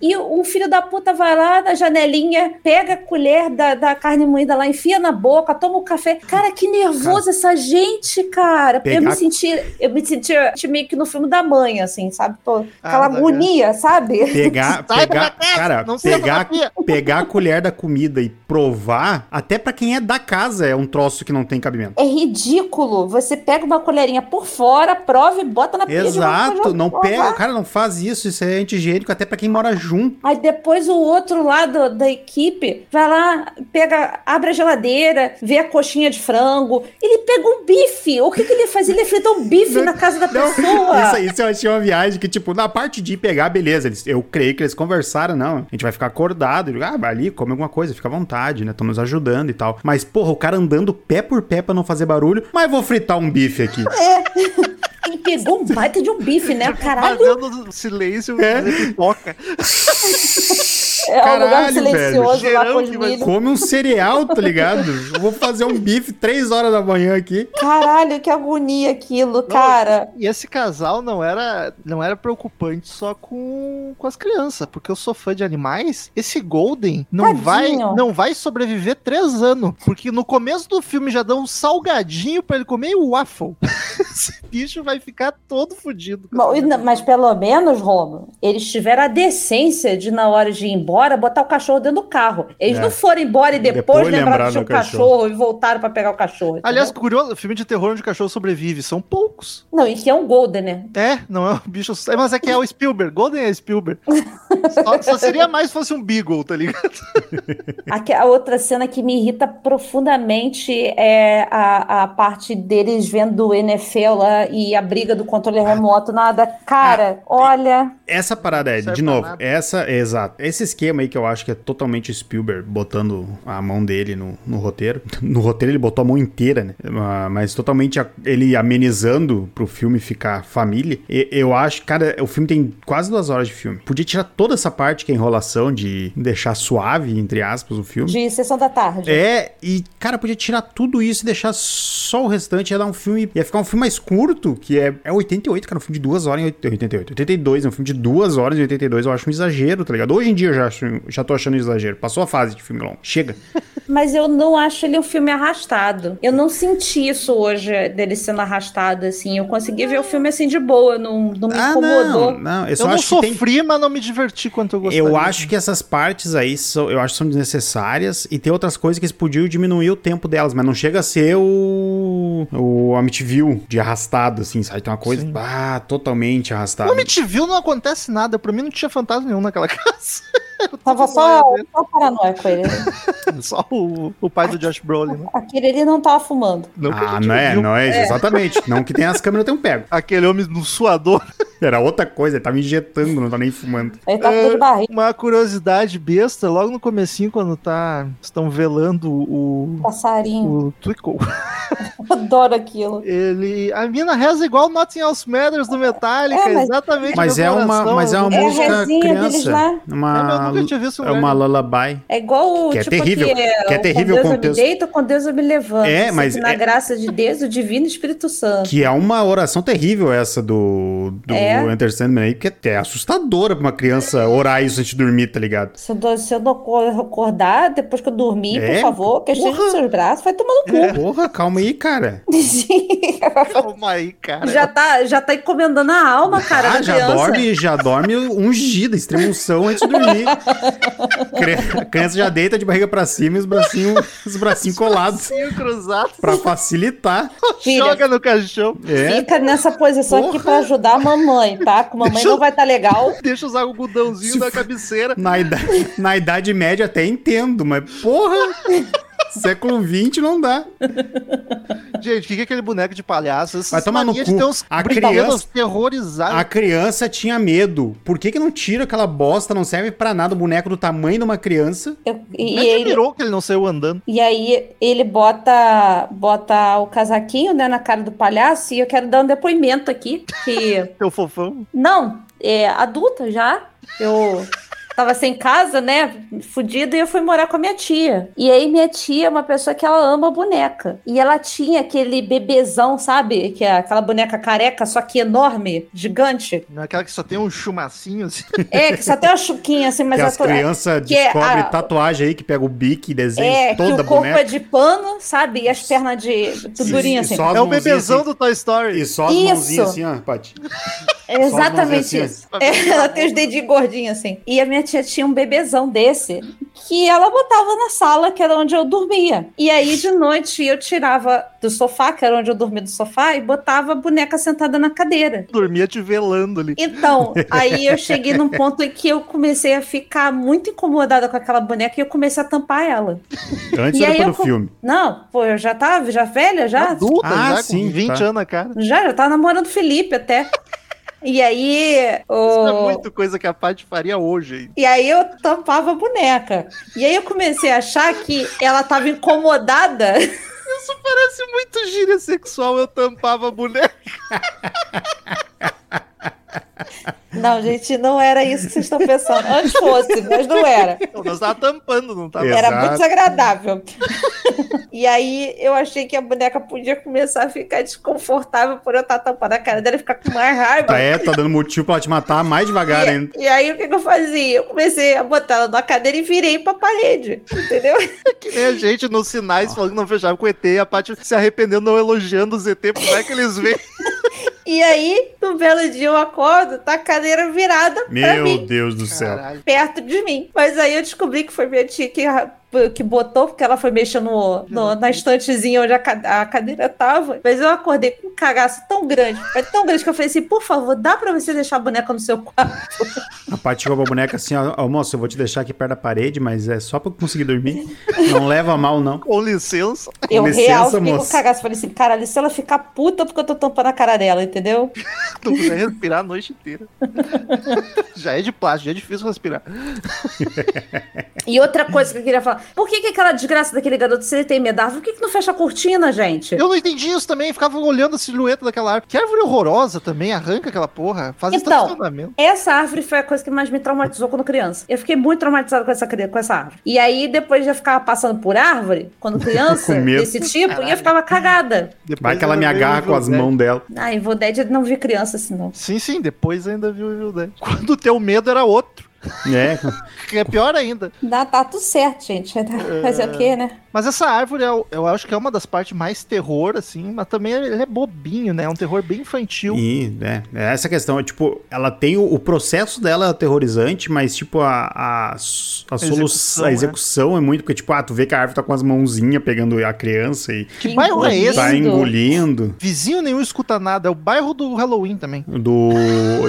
E o, o filho da puta vai lá na janelinha, pega a colher da, da carne moída lá, enfia na boca, toma o café. Cara, que nervoso essa gente, cara. Eu Pegar- me senti, eu me senti meio que no filme da mãe, assim, sabe? Tô- aquela Ah, agonia, sabe? Pegar, <laughs> pegar, cara, não pegar, <laughs> pegar a colher da comida e provar, até pra quem é da casa é um troço que não tem cabimento. É ridículo. Você pega uma colherinha por fora, prova e bota na pia Exato, não provar. pega, cara, não faz isso, isso é antigênico até pra quem mora junto. Aí depois o outro lado da equipe vai lá, pega, abre a geladeira, vê a coxinha de frango. Ele pega um bife. O que, que ele faz? Ele frita um bife na casa da Não, pessoa. Isso, isso eu achei uma viagem que, tipo, na parte de pegar, beleza. Eles, eu creio que eles conversaram, não. A gente vai ficar acordado. Ah, vai ali, come alguma coisa, fica à vontade, né? Estão nos ajudando e tal. Mas, porra, o cara andando pé por pé pra não fazer barulho, mas vou fritar um bife aqui. Ele pegou um baita de um bife, né? Caralho, Fazendo silêncio, É. pipoca. é um lugar Caralho, silencioso velho. lá com os milho. Come um cereal, tá ligado? Eu vou fazer um bife três horas da manhã aqui. Caralho, que agonia aquilo, cara. E esse casal não era, não era preocupante só com, com as crianças, porque eu sou fã de animais. Esse Golden não vai, não vai sobreviver três anos, porque no começo do filme já dão um salgadinho pra ele comer e o waffle. <laughs> Esse bicho vai ficar todo na- Mas pelo menos, Romo, eles tiveram a decência de, na hora de ir embora, botar o cachorro dentro do carro. Eles É. não foram embora e depois, Depois lembraram que tinha um do cachorro. cachorro e voltaram pra pegar o cachorro. entendeu? Aliás, curioso, filme de terror onde o cachorro sobrevive, são poucos. Não, e que é um Golden, né? É, não é um bicho. é, Mas é que é o Spielberg. Golden é Spielberg. <laughs> Só, só seria mais se fosse um Beagle, tá ligado? <laughs> Aqui, a outra cena que me irrita profundamente é a, a parte deles vendo o NFL lá e a briga liga do controle remoto, nada. Cara, olha. Essa parada é, Serve de novo, essa, é exato. Esse esquema aí que eu acho que é totalmente Spielberg botando a mão dele no, no roteiro. <laughs> No roteiro ele botou a mão inteira, né? Ah, Mas totalmente a- ele amenizando pro filme ficar família. E- eu acho, cara, o filme tem quase duas horas de filme. Podia tirar toda essa parte que é enrolação de deixar suave, entre aspas, o filme. De sessão da tarde. É, e, cara, podia tirar tudo isso e deixar só o restante. Ia dar um filme. Ia ficar um filme mais curto, que é, é 88, cara. Um filme de duas horas em 88. 82, é um filme de duas horas em 82. Eu acho um exagero, tá ligado? Hoje em dia eu já, acho, já tô achando um exagero. Passou a fase de filme longo. Chega. <laughs> Mas eu não acho ele um filme arrastado. Eu não senti isso hoje dele sendo arrastado, assim. Eu consegui ver o filme assim de boa, não, não me Ah, incomodou. não, não. Eu Eu só não que tem. sofri, mas não me diverti quanto eu gostaria. Eu acho que essas partes aí são, eu acho que são desnecessárias e tem outras coisas que eles podiam diminuir o tempo delas, mas não chega a ser o o Amityville de arrastado assim, sabe? Tem uma coisa, Sim. ah, totalmente arrastada. No Amityville não acontece nada. Pra mim não tinha fantasma nenhum naquela <laughs> casa. Tava só, só paranoico ele. <laughs> Só o, o pai do Josh Brolin, né? Aquele ali não tava fumando. Não Ah, não é, viu. não é, exatamente. Não que tem as câmeras tem um pego. Aquele homem no suador. Era outra coisa, ele tava injetando, não tá nem fumando. Ele tava É. barriga, Uma curiosidade besta, logo no comecinho, quando tá. Estão velando o. passarinho. O Twinkle. Eu <laughs> adoro aquilo. Ele. A mina reza igual Nothing Else Matters do Metallica. É, mas- exatamente. Mas é uma, mas é uma eu- É música resinha deles criança. lá. É, mas eu Uma, nunca tinha visto é uma lullaby. É igual o Que é tipo terrível, que, que é terrível com o Deus eu me contexto. deito, com Deus eu me levanto. É, mas na é- graça de Deus, o divino Espírito Santo. Que é uma oração terrível essa do, do É. Enter Sandman aí, porque é assustadora pra uma criança orar isso antes de dormir, tá ligado? Se eu, se eu não acor- acordar depois que eu dormir, É? por favor, que eu esteja nos seus braços, vai tomar no cu. Porra, calma aí, cara. <laughs> Calma aí, cara. já, tá, já tá encomendando a alma, cara, ah, da já criança. dorme, já dorme ungida, extrema unção antes de dormir. Cri- A criança já deita de barriga pra cima e os bracinhos, os bracinhos colados Bracinho cruzado. pra facilitar. Filha, Joga no caixão. É. Fica nessa posição aqui Porra. pra ajudar a mamãe, tá? Que a mamãe Deixa eu- não vai estar legal. <laughs> Deixa usar o algodãozinho Se da cabeceira. Na idade, na idade média até entendo, mas porra, <laughs> século XX não dá. Gente, o que que é aquele boneco de palhaço? Essas Vai tomar no cu. uns A criança- terrorizados. A criança tinha medo. Por que, que não tira aquela bosta? Não serve pra nada o boneco do tamanho de uma criança. Eu- e, ele, virou que ele não saiu andando? e aí ele bota, bota o casaquinho, né, na cara do palhaço, e eu quero dar um depoimento aqui, que... <laughs> Teu fofão. Não, é adulta já. Eu tava sem casa, né? Fudida, e eu fui morar com a minha tia. E aí, minha tia é uma pessoa que ela ama boneca. E ela tinha aquele bebezão, sabe? Que é aquela boneca careca, só que enorme, gigante. Não é aquela que só tem um chumacinho assim. É, que só tem uma chuquinha assim, mas que ela as crianças que é descobrem a- tatuagem aí, que pega o bique e desenha É, que toda o a corpo boneca. é de pano, sabe? E as pernas de tudo durinho E assim. É o bebezão assim. do Toy Story. E só as Isso. mãozinhas assim, ó, Paty. É <laughs> exatamente Só as isso. É, ela tem os dedinhos gordinhos assim. E a minha tia tinha um bebezão desse que ela botava na sala, que era onde eu dormia. E aí, de noite, eu tirava do sofá, que era onde eu dormia do sofá, e botava a boneca sentada na cadeira. Dormia te velando ali. Então, <laughs> aí eu cheguei num ponto em que eu comecei a ficar muito incomodada com aquela boneca e eu comecei a tampar ela. Antes E ou depois eu do filme? Não, pô, eu já tava, já velha, já? Adulta, Ah, já, sim, com 20 tá. anos na cara. Já, já tava namorando o Felipe até. E aí, Isso o... é muito coisa que a Paty faria hoje. hein? E aí eu tampava a boneca. E aí eu comecei a achar que ela tava incomodada. Isso parece muito gíria sexual, eu tampava a boneca. <laughs> Não, gente, não era isso que vocês estão pensando. Antes fosse, mas não era. Não, nós tava tampando, não tava? Exato. Era muito desagradável. <laughs> E aí eu achei que a boneca podia começar a ficar desconfortável por eu estar tampando a cara dela e ficar com mais raiva. Tá, é, tá dando motivo pra ela te matar mais devagar ainda. E, e aí o que, que eu fazia? Eu comecei a botar ela na cadeira e virei pra parede. Entendeu? <laughs> Que nem a gente nos sinais falando que não fechava com o ET, e a Paty se arrependendo, não elogiando os ET, como é que eles veem? <laughs> E aí, um belo dia eu acordo, tá a cadeira virada pra Meu mim. Deus do céu. Caralho. perto de mim. Mas aí eu descobri que foi minha tia que que botou, porque ela foi mexer no, no- na estantezinha onde a, a cadeira tava. Mas eu acordei com um cagaço tão grande, mas tão grande que eu falei assim: por favor, dá pra você deixar a boneca no seu quarto? A Paty chegou pra boneca assim, ó, moço, eu vou te deixar aqui perto da parede, mas é só pra eu conseguir dormir. Não leva mal, não. Com licença. Eu licença, real fiquei com moça. cagaço. Falei assim, caralho, se ela ficar puta porque eu tô tampando a cara dela, entendeu? <laughs> Não consegue respirar a noite inteira. <laughs> já é de plástico, já é difícil respirar. E outra coisa que eu queria falar: por que, que aquela desgraça daquele garoto, se ele tem medo da árvore, por que, que não fecha a cortina, gente? Eu não entendi isso também, ficava olhando a silhueta daquela árvore. Que árvore horrorosa também, arranca aquela porra. Faz Então, estacionamento. Essa árvore foi a coisa que mais me traumatizou quando criança. Eu fiquei muito traumatizada com essa, com essa árvore. E aí, depois já ficava passando por árvore, quando <laughs> criança, desse tipo, e eu ficava cagada. Depois Vai que ela me agarra com as mãos dela. Ah, Evil Dead eu não vi criança assim, não. Sim, sim, depois ainda viu o Evil Dead. <laughs> Quando o teu medo era outro. É, <laughs> é pior ainda. Dá, tá tudo certo, gente. Fazer o quê, né? Mas essa árvore, eu, eu acho que é uma das partes mais terror, assim, mas também ele é bobinho, né? É um terror bem infantil. E, é, é essa questão, é, tipo, ela tem o, o processo dela é aterrorizante, mas, tipo, a, a, a, solução, execução, a né? execução é muito, porque, tipo, ah, tu vê que a árvore tá com as mãozinhas pegando a criança e Que bairro é esse? tá Lindo. engolindo. Vizinho nenhum escuta nada. É o bairro do Halloween também. Do.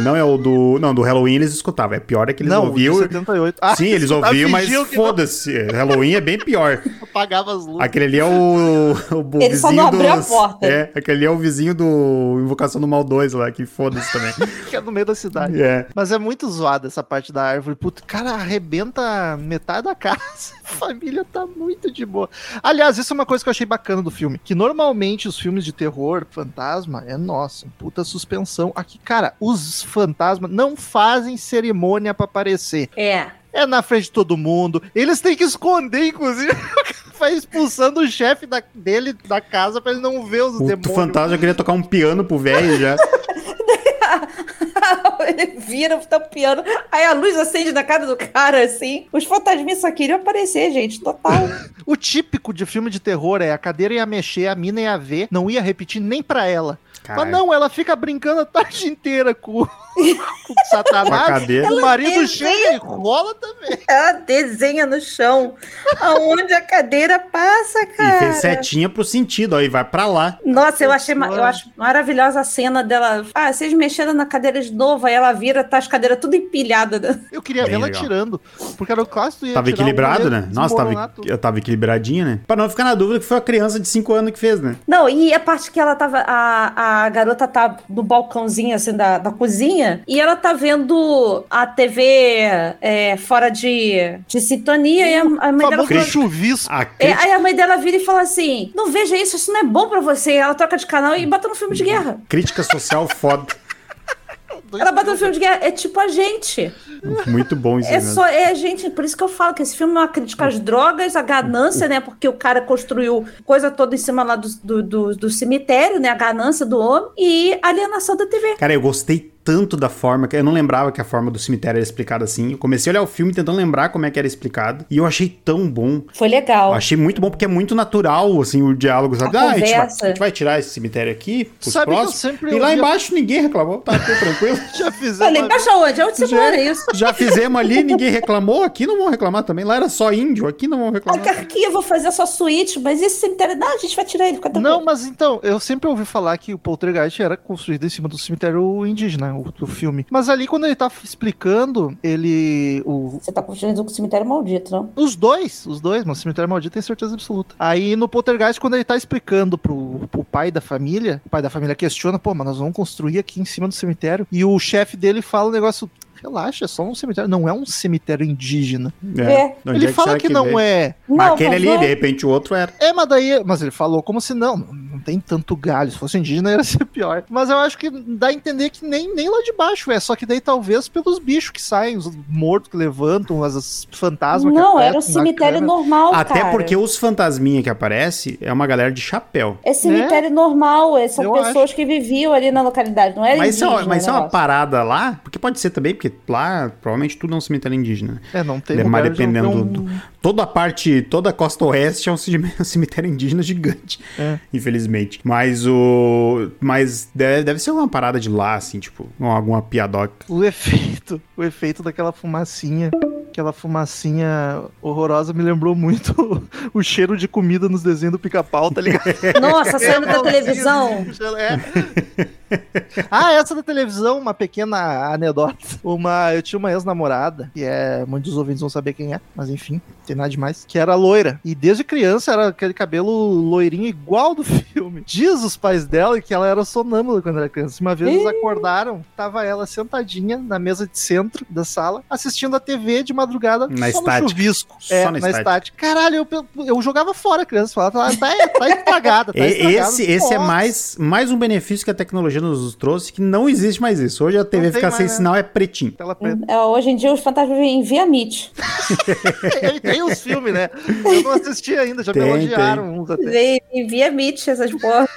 Não é o do. Não, do Halloween eles escutavam. É pior é que eles não, ouviam. o de 78. Ah, Sim, eles ouviam, mas não foda-se. Halloween é bem pior. <laughs> Apagava as luzes. Aquele ali é o, o, <laughs> o Ele só vizinho não abriu a dos- porta. É, aquele ali é o vizinho do Invocação do Mal 2 lá, que foda-se também. <laughs> Que é no meio da cidade. é. Mas é muito zoada essa parte da árvore. Puta, cara, arrebenta metade da casa. <laughs> A família tá muito de boa. Aliás, isso é uma coisa que eu achei bacana do filme. Que normalmente os filmes de terror, fantasma, é nossa, puta suspensão. Aqui, cara, os fantasmas não fazem cerimônia pra aparecer. É. É na frente de todo mundo. Eles têm que esconder, inclusive. O vai expulsando o chefe da- dele da casa pra ele não ver os O demônios. fantasma já queria tocar um piano pro velho já. <laughs> Ele vira, tá o piano. Aí a luz acende na cara do cara, assim. Os fantasminhas só queriam aparecer, gente. Total. <laughs> O típico de filme de terror é a cadeira ia mexer, a mina ia ver, não ia repetir nem pra ela. Caralho. Mas não, ela fica brincando a tarde inteira com, <laughs> com o satanás. Com. O marido Ela chega e rola também. Ela desenha no chão aonde a cadeira passa, E cara. fez setinha pro sentido, ó, e vai pra lá. Nossa, eu achei eu acho maravilhosa a cena dela. Ah, vocês mexendo na cadeira de novo, aí ela vira, tá as cadeiras tudo empilhadas. né? Eu queria ver ela legal. tirando. Porque era o clássico. ia Tava equilibrado, né? Nossa, tava, tudo. eu tava equilibradinha, né? Pra não ficar na dúvida que foi a criança de 5 anos que fez, né? Não, e a parte que ela tava. A, a garota tá no balcãozinho, assim, da, da cozinha, e ela tá vendo a TV é, fora de, de sintonia, e a, a mãe dela fala. chuvisco. A É, aí a mãe dela vira e fala assim: Não veja isso, isso não é bom pra você. Ela troca de canal e bota no filme de guerra. crítica social foda. Ela bota no filme de guerra. É tipo a gente. Muito bom isso É mesmo. só, é a gente, por isso que eu falo que esse filme é uma crítica às drogas, à ganância, né? Porque o cara construiu coisa toda em cima lá do, do, do- do cemitério, né? A ganância do homem e a alienação da TV. Cara, eu gostei tanto da forma que eu não lembrava que a forma do cemitério era explicada assim. Eu comecei a olhar o filme tentando lembrar como é que era explicado e eu achei tão bom. Foi legal. Eu achei muito bom porque é muito natural assim o diálogo, sabe? A ah, a gente, vai, conversa. a gente vai tirar esse cemitério aqui pros Sabe que eu próximos. sempre E lá embaixo ninguém reclamou, tá tudo tranquilo. <laughs> Já fizemos. Falei, uma- baixa onde? Onde você Já- mora isso? Já fizemos ali, ninguém reclamou. Aqui não vão reclamar também. Lá era só índio, aqui não vão reclamar. Aqui eu vou fazer a sua suíte, mas esse cemitério. Não, a gente vai tirar ele. Não, mas então, eu sempre ouvi falar que o Poltergeist era construído em cima do cemitério indígena, o, do filme. Mas ali, quando ele tá explicando, ele. O, Você tá construindo um cemitério maldito, não? os dois, os dois, mas o cemitério maldito tem certeza absoluta. Aí no Poltergeist, quando ele tá explicando pro, pro pai da família, o pai da família questiona, pô, mas nós vamos construir aqui em cima do cemitério. E o chefe dele fala um negócio. Relaxa, é só um cemitério. Não é um cemitério indígena. É. Onde ele é fala será que, não veio? é. Mas Não, aquele ali, é- de repente o outro era. É, mas daí. Mas ele falou como se não, não tem tanto galho. Se fosse indígena, <laughs> ia ser pior. Mas eu acho que dá a entender que nem, nem lá de baixo é. Só que daí talvez pelos bichos que saem, os mortos que levantam, as, as fantasmas que Não, era um cemitério normal, Até cara. porque os fantasminha que aparece é uma galera de chapéu. É cemitério normal, é- são Eu pessoas que viviam ali na localidade, não era Mas isso, é, indígena, mas isso é uma parada lá, porque pode ser também, porque lá provavelmente tudo é um cemitério indígena. né? É, não tem É, mas de não dependendo um- do, Toda a parte, toda a costa oeste é um cemi- <laughs> um cemitério indígena gigante, É. infelizmente. Mas o. Mas deve, deve ser uma parada de lá, assim, tipo, alguma piadoca. O efeito, o efeito daquela fumacinha. Aquela fumacinha horrorosa me lembrou muito <laughs> o cheiro de comida nos desenhos do pica-pau, tá ligado? <laughs> Nossa, saindo da televisão. É. <laughs> Ah, essa da televisão, uma pequena anedota. Uma, eu tinha uma ex-namorada, que é. Muitos ouvintes vão saber quem é, mas enfim, não tem nada demais. Que era loira. E desde criança era aquele cabelo loirinho igual do <laughs> filme. Diz os pais dela que ela era sonâmbula quando era criança. Uma vez eles acordaram, tava ela sentadinha na mesa de centro da sala, assistindo a TV de madrugada Na só estática. no chuvisco. Só é, na na estática. estática. Caralho, eu, eu jogava fora a criança. Falava, tá, tá, tá estragada, tá <laughs> estragada. esse esse é mais, mais um benefício que a tecnologia nos trouxe, que não existe mais isso. Hoje a TV tem fica mais, sem né? sinal, é pretinho. Tela preta. É, hoje em dia os fantasmas vêm via Meet. <laughs> Ele tem os filmes, né? Eu não assisti ainda, já Tem, me elogiaram uns até. Vem via Meet essas porra.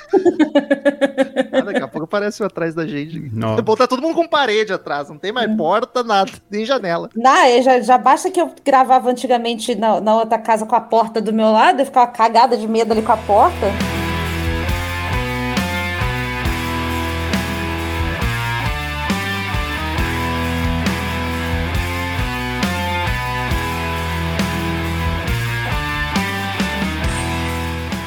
Ah, daqui a pouco aparece um atrás da gente. Não. Depois tá todo mundo com parede atrás, não tem mais porta, nada, nem janela. Não, já, já basta que eu gravava antigamente na, na outra casa com a porta do meu lado, eu ficava cagada de medo ali com a porta.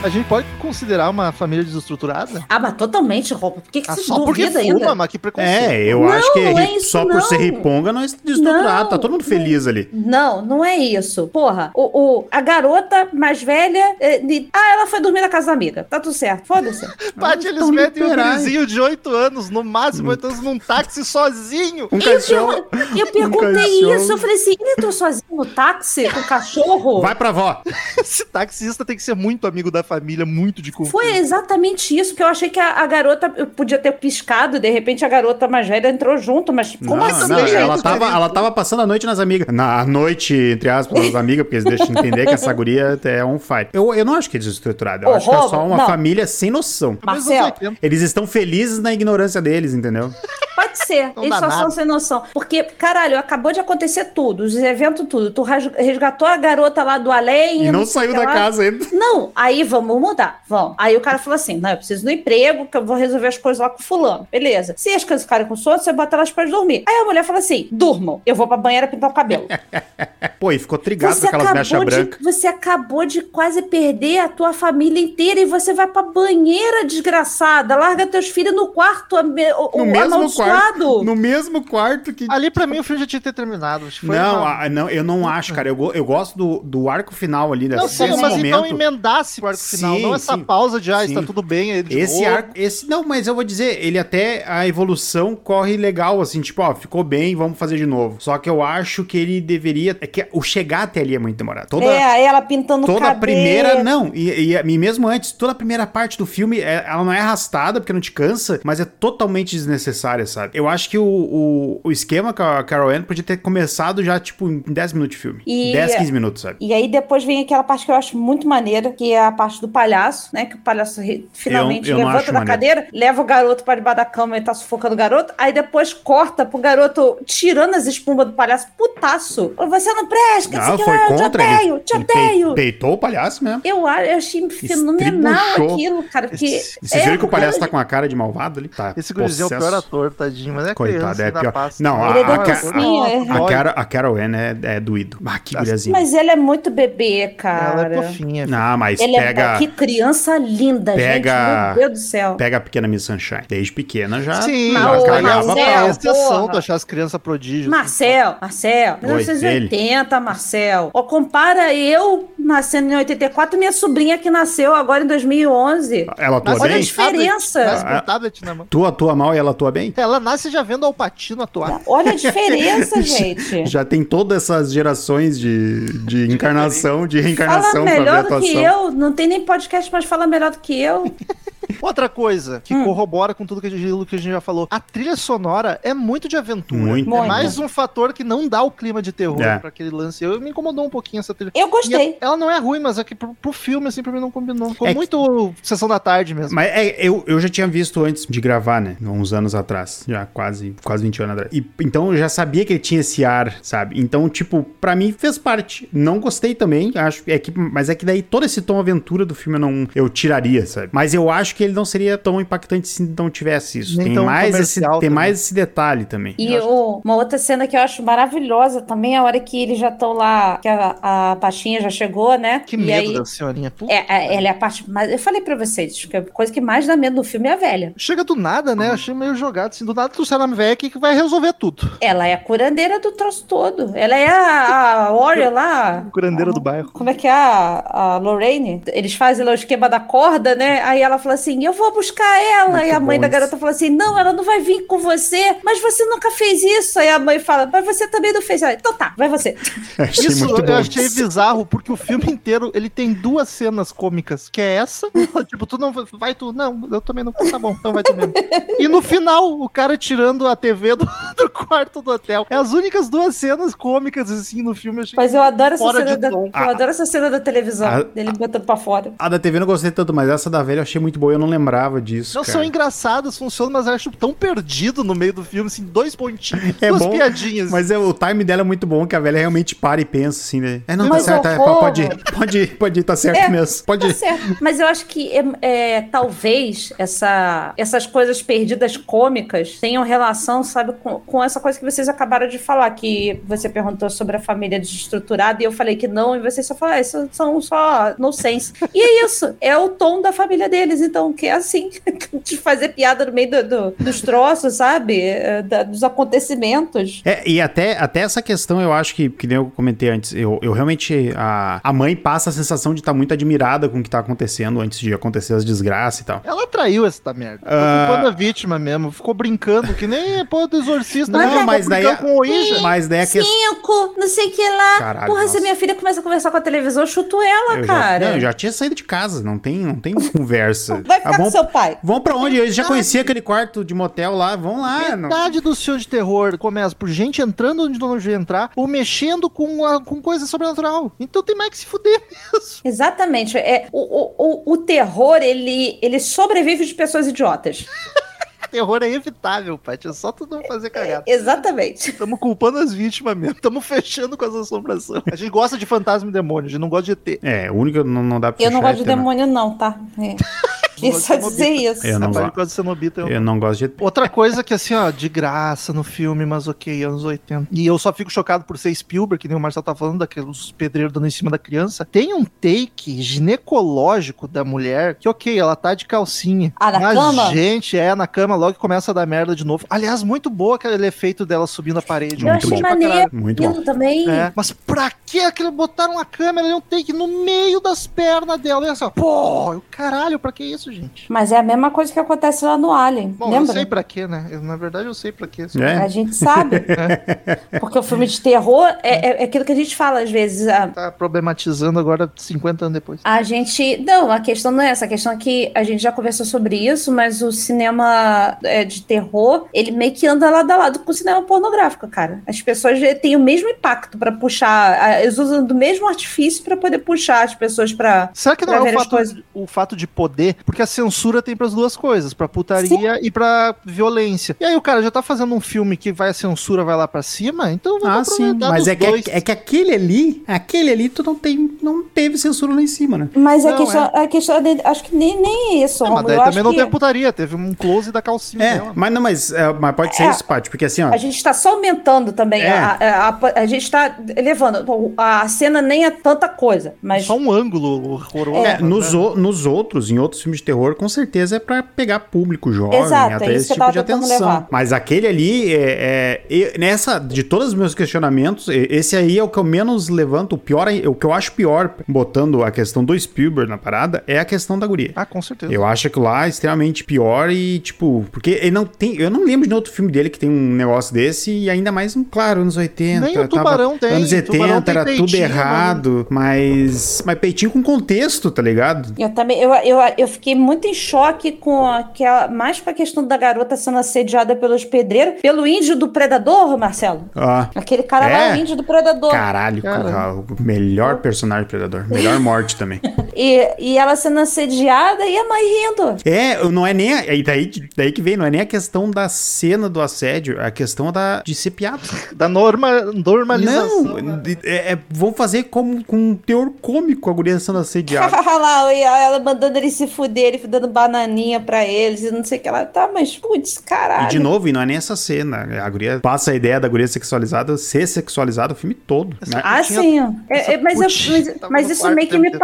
A gente pode considerar uma família desestruturada? Ah, mas totalmente, roupa. Por que, que Ah, você só porque fuma, ainda? mas que preconceito. É, eu Não, acho que é ri- isso, só por não. ser riponga não é desestruturado. Não, tá todo mundo feliz ali. Não, não é isso. Porra, o, o- a garota mais velha. eh, de- ah, ela foi dormir na casa da amiga. Tá tudo certo. Foda-se. <laughs> Paty, eles metem um gurizinho de 8 anos, no máximo 8 anos, num táxi sozinho. Um eu, cachorro. pergun- eu perguntei cachorro. isso. Eu falei assim: ele entrou sozinho no táxi com o cachorro? Vai pra avó. <laughs> Esse taxista tem que ser muito amigo da família, muito de confiança. Foi exatamente isso, que eu achei que a, a garota eu podia ter piscado, de repente a garota mais velha entrou junto, mas como não, assim? não, gente? ela, tava, ela tava passando a noite nas amigas. Na a noite, entre aspas, nas amigas, porque eles deixam de entender que essa guria é um fight. Eu, eu não acho que é desestruturado. Eu Ô, acho que é só Robo, uma não. família sem noção. Marcel, Eles estão felizes na ignorância deles, entendeu? Pode ser, Não eles só são sem noção. Porque, caralho, acabou de acontecer tudo, os eventos tudo. Tu resgatou a garota lá do além. E não sei saiu da lá. casa ainda. Não, aí vamos mudar, vamos. Aí o cara falou assim: não, eu preciso do emprego, que eu vou resolver as coisas lá com fulano. Beleza. Se as coisas ficarem com sono, você bota elas pra dormir. Aí a mulher falou assim: durmam, eu vou pra banheira pintar o cabelo. <laughs> Pô, e ficou trigado Você com aquelas mechas brancas. você acabou de quase perder a tua família inteira e você vai pra banheira, desgraçada. Larga teus filhos no quarto, o, No o mesmo amaldiçoado. quarto. No mesmo quarto que. Ali pra mim o filme já tinha que ter terminado. Não, uma- ah, não, eu não acho, cara. Eu, eu gosto do, do arco final ali, Não, desse, sim, desse mas momento. então emendasse o arco final, Sim, não essa sim. pausa de, ah, está Sim. tudo bem, Esse novo. arco, esse não, mas eu vou dizer, ele até a evolução corre legal assim, tipo, ó, ficou bem, vamos fazer de novo. Só que eu acho que ele deveria, é que o chegar até ali é muito demorado. Toda É, aí ela pintando o Toda a cabelo. primeira, não, e, e- e mesmo antes, toda a primeira parte do filme, é- ela não é arrastada porque não te cansa, mas é totalmente desnecessária, sabe? Eu acho que o, o, o esquema com a Carol Anne podia ter começado já, tipo, em 10 minutos de filme. E- 10, 15 minutos, sabe? E aí depois vem aquela parte que eu acho muito maneira, que é a parte do palhaço, né? Que o palhaço finalmente eu não levanta da maneiro. cadeira, leva o garoto pra debaixo da cama e tá sufocando o garoto. Aí depois corta pro garoto tirando as espumas do palhaço. Putaço! Você não presta, Não, que foi lá, eu te contra odeio, ele. te ele odeio. peitou o palhaço mesmo. Eu, a- eu achei fenomenal Estribuchou. aquilo, cara. Porque vocês viram que o palhaço tá com a cara de malvado ali? Tá. Esse gurizinho é o pior ator, tadinho, mas é Coitado, criança, é pior. passa. Não, a- Ele é a- docinho, é. A, Carol, a Carol Anne é, é doído. Ah, que guriazinho. Mas ele é muito bebê, cara. Ela é fofinha. Não, mas Ele pega, que criança linda, pega- gente. Meu Deus do céu. pega a pequena Miss Sunshine. Desde pequena já, Sim, já ô, cagava Marcel, é exceção tu achar as crianças prodígios. Marcel, Marcel, Oi, 1980, Marcel. Ó, compara eu nascendo em 84 e minha sobrinha que nasceu agora em 2011. Ela atua Nasce Olha a bem? diferença. Nasce Ah. com tablet na mão. Tu atua mal e ela atua bem? Ela nasce já vendo Alpatino atuar. Olha a diferença, <laughs> gente. Já tem todas essas gerações de, de encarnação, de Fala reencarnação pra ver a melhor do atuação. que eu. Não tem nem podcast, mas fala melhor do que eu. <laughs> Outra coisa que Hum. corrobora com tudo que a, gente, que a gente já falou. A trilha sonora é muito de aventura. Muito. É mais um fator que não dá o clima de terror É. pra aquele lance. Eu me incomodou um pouquinho essa trilha. Eu gostei. a- ela não é ruim, mas é que pro, pro filme, assim, pra mim não combinou. Ficou É que- muito sessão da tarde mesmo. Mas é, eu, eu já tinha visto antes de gravar, né? Uns anos atrás. Já quase, quase 20 anos atrás. E, então eu já sabia que ele tinha esse ar, sabe? Então, tipo, pra mim fez parte. Não gostei também, acho. É que, mas é que daí todo esse tom aventura do filme eu não eu tiraria, sabe? Mas eu acho que ele não seria tão impactante se não tivesse isso. Nem tem mais, esse, tem mais esse detalhe também. E o- uma outra cena que eu acho maravilhosa também é a hora que eles já estão lá, que a, a Pastinha já chegou, né? Que e medo aí, da senhorinha. Puta. é, é- ela é a parte mais. Eu falei pra vocês que a coisa que mais dá medo no filme é a velha. Chega do nada, né? Achei meio jogado assim. Do nada trouxeram a velha aqui que vai resolver tudo. Ela é a curandeira do troço todo. Ela é a, a Warrior lá. <laughs> Curandeira do bairro. Como é que é a, a Lorraine? Eles fazem lá o esquema da corda, né? Aí ela fala assim: Eu vou buscar ela. Muito e a mãe da isso. garota fala assim: Não, ela não vai vir com você. Mas você nunca fez isso. Aí a mãe fala: Mas você também não fez. Ela, então tá, vai você. <laughs> Achei Isso muito eu bom. achei isso. bizarro, porque o filme inteiro ele tem duas cenas cômicas, que é essa, <laughs> tipo, tu não vai tu, não, eu também não, tá bom, então vai tu mesmo. E no final, o cara tirando a TV do, <laughs> do quarto do hotel. É as únicas duas cenas cômicas, assim, no filme. Eu achei Mas eu adoro essa cena da, eu adoro essa cena da televisão, Ah, dele botando pra fora. A da TV eu não gostei tanto, mas essa da velha eu achei muito boa. Eu não lembrava disso. Não cara. são engraçadas, funcionam, mas eu acho tão perdido no meio do filme, assim, dois pontinhos, <laughs> É duas bom, piadinhas. Mas é, o time dela é muito bom, que a velha realmente para e pensa assim, né? É, não, Mas tá certo, é, pode ir, pode ir, pode ir, tá certo É, mesmo. Pode Tá ir. certo. Mas eu acho que é, é, talvez essa, essas coisas perdidas cômicas tenham relação, sabe, com, com essa coisa que vocês acabaram de falar, que você perguntou sobre a família desestruturada e eu falei que não, e vocês só falaram, ah, isso são só nonsense. E é isso, é o tom da família deles, então, que é assim, <laughs> de fazer piada no meio do- do- dos troços, sabe? É, da- dos acontecimentos. É, e até, até essa questão eu acho que, que nem eu comentei antes, eu, eu realmente, a, a mãe passa a sensação de estar muito admirada com o que tá acontecendo antes de acontecer as desgraças e tal. Ela traiu essa merda. Tô Ah. culpando a vítima mesmo. Ficou brincando, que nem pô do exorcista. Não, né? Ficou mas daí, com o Ouija. mas daí a questão... Cinco, não sei o que lá. Caralho, Porra, se nossa. minha filha começa a conversar com a televisão, eu chuto ela, Eu já, cara. não, eu já tinha saído de casa, não tem, não tem conversa. <laughs> Vai ficar Ah, com vão, seu pai. vão pra onde? Eu já conhecia aquele quarto de motel lá, vão lá. não- Metade do filme de terror começa por gente entrando onde não devia entrar ou mexendo com, a- com coisa sobrenatural. Então tem mais que se fuder mesmo. Exatamente. É, o, o, o, o terror, ele, ele sobrevive de pessoas idiotas. <laughs> Terror é evitável, Paty. É só tu não fazer cagada. Exatamente. Estamos culpando as vítimas mesmo. Estamos fechando com as assombrações. A gente gosta de fantasma e demônio, a gente não gosta de ET. É, o único que não, não dá pra Eu não gosto de é né? demônio, não, tá? É. <laughs> Queria gosto só dizer isso. Eu não a cenobita. Eu... Eu não gosto de. Outra coisa que, assim, ó, de graça no filme, mas ok, anos 80. E eu só fico chocado por ser Spielberg, que nem o Marcelo tá falando, daqueles pedreiros dando em cima da criança. Tem um take ginecológico da mulher, que ok, ela tá de calcinha. Ah, na mas, cama? gente, é, na cama, logo que começa a dar merda de novo. Aliás, muito boa aquele efeito dela subindo a parede. Eu Muito achei maneiro. Muito bom. Eu também. É, mas pra que aquele botaram uma câmera e um take no meio das pernas dela? E assim, ó, pô, eu, caralho, pra que isso, gente? Mas é a mesma coisa que acontece lá no Alien. Bom, lembra? eu sei pra quê, né? Eu, na verdade, eu sei pra quê. É? A gente sabe. <laughs> Porque o filme de terror é, é- é aquilo que a gente fala às vezes. A, Tá problematizando agora 50 anos depois. a gente. Não, a questão não é essa. A questão é que a gente já conversou sobre isso, mas o cinema é, de terror, ele meio que anda lado a lado com o cinema pornográfico, cara. As pessoas têm o mesmo impacto pra puxar. a- Eles usam do mesmo artifício pra poder puxar as pessoas pra. Será que não é o fato, coisas. o fato de poder? Porque a censura tem pras duas coisas, pra putaria e pra violência. E aí o cara já tá fazendo um filme que vai a censura vai lá pra cima, então vamos Ah, sim. Mas é que, é que aquele ali, aquele ali, tu não tem, não teve censura lá em cima, né? Mas a Não, questão, a questão de, acho que nem, nem isso. É, mas Romulo. daí Eu também acho não que tem putaria, teve um close da calcinha É, dela. mas não, mas, é, mas pode ser É. isso, Paty, porque assim, ó. A gente está só aumentando também. É. A, a, a- a gente está elevando. A cena nem é tanta coisa, mas Só um ângulo horroroso. É, nos, né? o- nos outros, em outros filmes de terror, com certeza é pra pegar público jovem, Exato, é até isso esse tipo de atenção. levar. Mas aquele ali, é, é- nessa, de todos os meus questionamentos, esse aí é o que eu menos levanto. O pior, o que eu acho pior, botando a questão do Spielberg na parada, é a questão da guria. Ah, com certeza. Eu acho que lá é extremamente pior e, tipo, porque ele não tem. Eu não lembro de outro filme dele que tem um negócio desse, e ainda mais, um, claro, anos 80. Nem o Tubarão tem, Anos o Tubarão 80, tem era tudo peitinho, errado, mas. Mas peitinho com contexto, tá ligado? eu também eu, eu, eu fiquei muito em choque com aquela, mais com a questão da garota sendo assediada pelos pedreiros, pelo índio do predador, Marcelo. Ó. Aquele cara lá É? é o índio do predador. Caralho, Caramba. o melhor personagem predador. Melhor <laughs> morte também. E, e ela sendo assediada e a mãe rindo. É, não é nem. A, e daí, daí que vem, não é nem a questão da cena do assédio, é a questão da, de ser piada. <laughs> Da norma, normalização. Não, é, é, vão fazer como, com um teor cômico a guria sendo assediada. <laughs> Olha lá, e ela mandando ele se fuder, ele dando bananinha pra eles e não sei o que ela tá, mas putz, caralho. E de novo, e não é nem essa cena. A guria passa a ideia da guria sexualizada ser sexualizada o filme todo. Né? Ah, tinha- sim. É, é, mas eu- mas, mas isso meio que me tempo inteiro.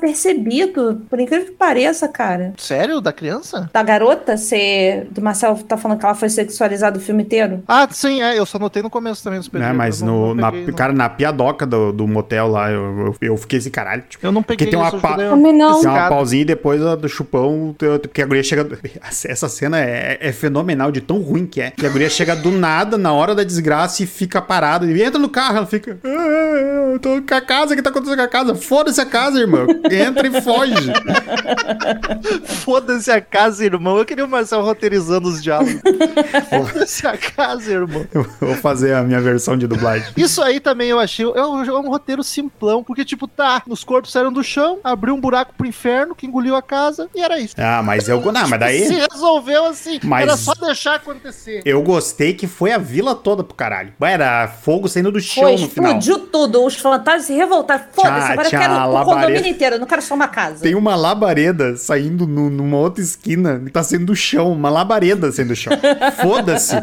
Desapercebido. Por incrível que pareça, cara. Sério? Da criança? Da garota ser. Do Marcel tá falando que ela foi sexualizada o filme inteiro? Ah, sim, é. Eu só notei no começo também dos Né, mas eu não- no, na, peguei, não. cara, na piadoca do, do motel lá, eu, eu, eu fiquei assim, caralho. Tipo, Eu não peguei Porque tem uma eu- Também não. Tem uma pausinha e depois a do chupão, porque a guria chega. <laughs> Essa cena é, é fenomenal, de tão ruim que é. Que a guria chega do nada, na hora da desgraça, e fica parada. E entra no carro, ela fica. "Ah, eu tô com a casa, o que tá acontecendo com a casa? Foda-se a casa, irmão. Entra e foge. <laughs> Foda-se a casa, irmão. Eu queria o Marcel roteirizando os diálogos. <laughs> Foda-se a casa, irmão. Eu vou fazer a minha versão de dublagem. Isso aí também eu achei. É um, é um roteiro simplão, porque, tipo, tá, os corpos saíram do chão, abriu um buraco pro inferno, que engoliu a casa, e era isso. Ah, mas eu. Não, mas daí. Se resolveu assim. Mas- Era só deixar acontecer. Eu gostei que foi a vila toda pro caralho. Era fogo saindo do chão Foi, no final. explodiu tudo. Os fantasmas se revoltaram. Foda-se, agora eu tinha quero o condomínio inteiro. Eu não quero só uma casa. Tem uma labareda saindo nu- numa outra esquina que tá saindo do chão. Uma labareda saindo do chão. <laughs> Foda-se.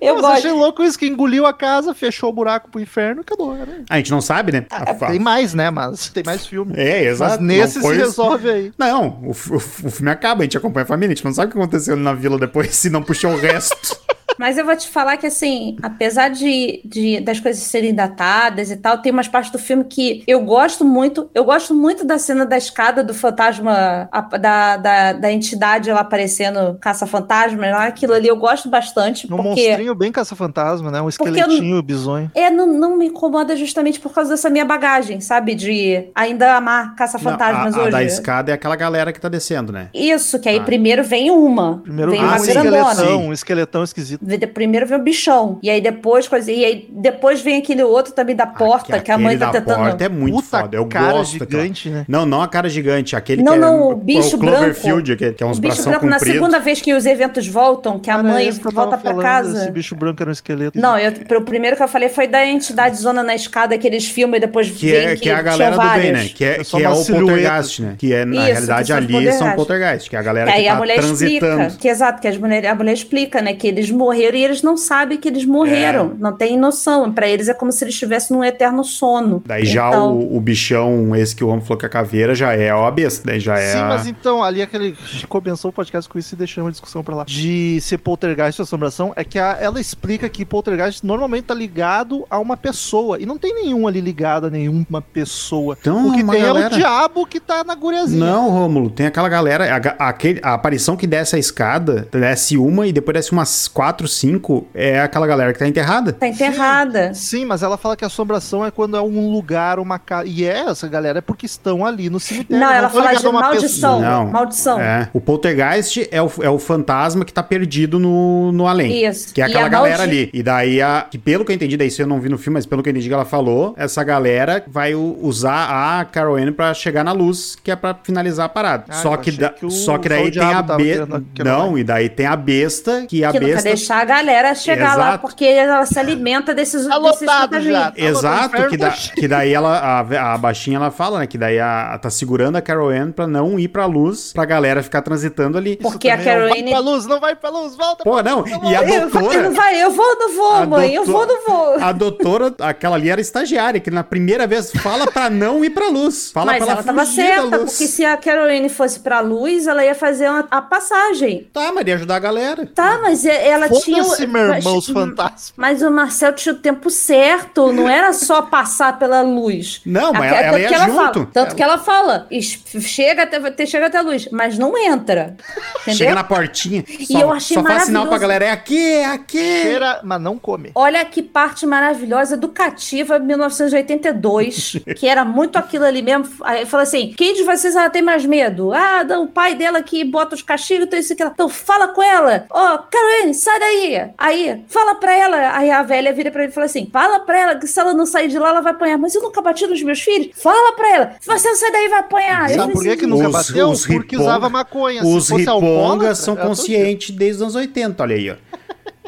Eu Mas gosto. achei louco isso, que engoliu a casa, fechou o buraco pro inferno e acabou. Era isso. A gente não sabe, né? Ah, Tem mais, né? Mas tem mais filme. É, exato. Mas nesse foi se resolve aí. Não, o, o o filme acaba, a gente acompanha a família, a gente não sabe o que aconteceu na vila depois, se não puxou o resto. <laughs> Mas eu vou te falar que, assim, apesar de, de- das coisas serem datadas e tal, tem umas partes do filme que eu gosto muito. Eu gosto muito da cena da escada do fantasma, a- da, da, da entidade lá aparecendo, caça-fantasma, lá, aquilo ali eu gosto bastante, Um porque... monstrinho bem caça-fantasma, né? Um eu- esqueletinho bizonho. É, não, não me incomoda justamente por causa dessa minha bagagem, sabe? De ainda amar caça-fantasmas Não, a, a hoje. da escada é aquela galera que tá descendo, né? Isso, que aí Ah. primeiro vem uma. Primeiro vem Ah, uma um esqueletão, um esqueletão esquisito. De- Primeiro vem o bichão. E aí depois coisa. E aí depois vem aquele outro também da porta, que, a mãe tá da tentando. porta é muito Puta foda, eu cara gosto. gigante, né? Não, não a cara gigante, aquele Não, que não, é o bicho o Cloverfield, que, que é uns O bicho bração branco, na compridos. segunda vez que os eventos voltam, que a Cara, mãe que eu volta pra casa. Esse bicho branco era um esqueleto. Não, eu, o primeiro que eu falei foi da entidade zona na escada que eles filmam e depois Que veem é, que é a galera do bem, né? Que é, É só que é o poltergeist, né? Que é, na Isso, realidade, que são ali poltergeist. são poltergeist, que é a galera Que aí que a tá mulher transitando. explica, que exato, que as mulher, a mulher explica, né, que eles morreram e eles não sabem que eles morreram, É. não tem noção. Pra eles é como se eles estivessem num eterno sono. Daí já Então, o, o bichão, esse que o homem falou que é a caveira, já é a besta. Daí já é Sim, a... mas então, ali aquele. <laughs> A gente começou o podcast com isso e deixamos a discussão pra lá. De ser poltergeist ou assombração, é que a- ela explica que poltergeist normalmente tá ligado a uma pessoa. E não tem nenhum ali ligado a nenhuma pessoa. Então, o que uma tem é galera- o diabo que tá na guriazinha. Não, Rômulo, tem aquela galera, a, aquele, a aparição que desce a escada, desce uma e depois desce umas quatro, cinco, é aquela galera que tá enterrada. tá enterrada. Sim, mas ela fala que assombração é quando é um lugar, uma casa. E é, essa galera é porque estão ali no cemitério. Não, ela fala de a uma maldição. pessoa. Não. maldição. É. O poltergeist é o, é o fantasma que tá perdido no, no além. Isso. Que é aquela a galera maldi- ali. E daí, a, que pelo que eu entendi, daí isso eu não vi no filme, mas pelo que eu entendi que ela falou, essa galera vai usar a Carol Anne pra chegar na luz, que é pra finalizar a parada. Ah, só, que da- que o- só que daí tem a besta. Não, e daí tem a besta, que a Que quer besta. Deixar a galera chegar lá, Exato. porque ela se alimenta desses, Tá desses já. Exato, Tá no que, da- que daí ela, a, a baixinha ela fala, né? Que daí a, tá segurando a Carol Anne pra não ir pra luz, pra galera ficar transitando ali. Porque a é um, Caroline- Vai pra luz, não vai pra luz, volta Pô, não, e a Eu, vou- doutora. eu, vai, eu vou, não vou, A mãe. Eu vou, não vou. A doutora, aquela ali era estagiária, que na primeira vez fala pra não ir pra luz. Fala Mas pra ela tava fugir da certa, luz. porque se a Caroline fosse pra luz, ela ia fazer uma- a passagem. Tá, mas ia ajudar a galera. Tá, mas e- ela tinha. meu irmão, os mas- fantasmas. Mas o Marcel tinha o tempo certo, não era só passar pela luz. Não, mas ela, ela tanto ia que ela junto. Fala, tanto que ela fala, "Es- chega até, chega até a luz, mas não entra. Entendeu? Chega na portinha. E eu achei só faz sinal pra maravilhoso. galera, é aqui, é aqui. Cheira, mas não come. Olha que parte maravilhosa, educativa, 1982, <laughs> que era muito aquilo ali mesmo. Aí fala assim: quem de vocês ela tem mais medo? Ah, o pai dela que bota os castigos, então isso aqui. Então fala com ela. Ó, Caroline, sai sai daí. Aí, fala pra ela. Aí a velha vira pra ele e fala assim: fala pra ela que se ela não sair de lá, ela vai apanhar. Mas eu nunca bati nos meus filhos? Fala pra ela. Se você não sair daí, vai apanhar. Sabe por que, que nunca Os- bateu? os Porque riponga- usava maconha. Os Se fosse alcoólatra, ripongas são todo conscientes desde os anos 80, olha aí, ó.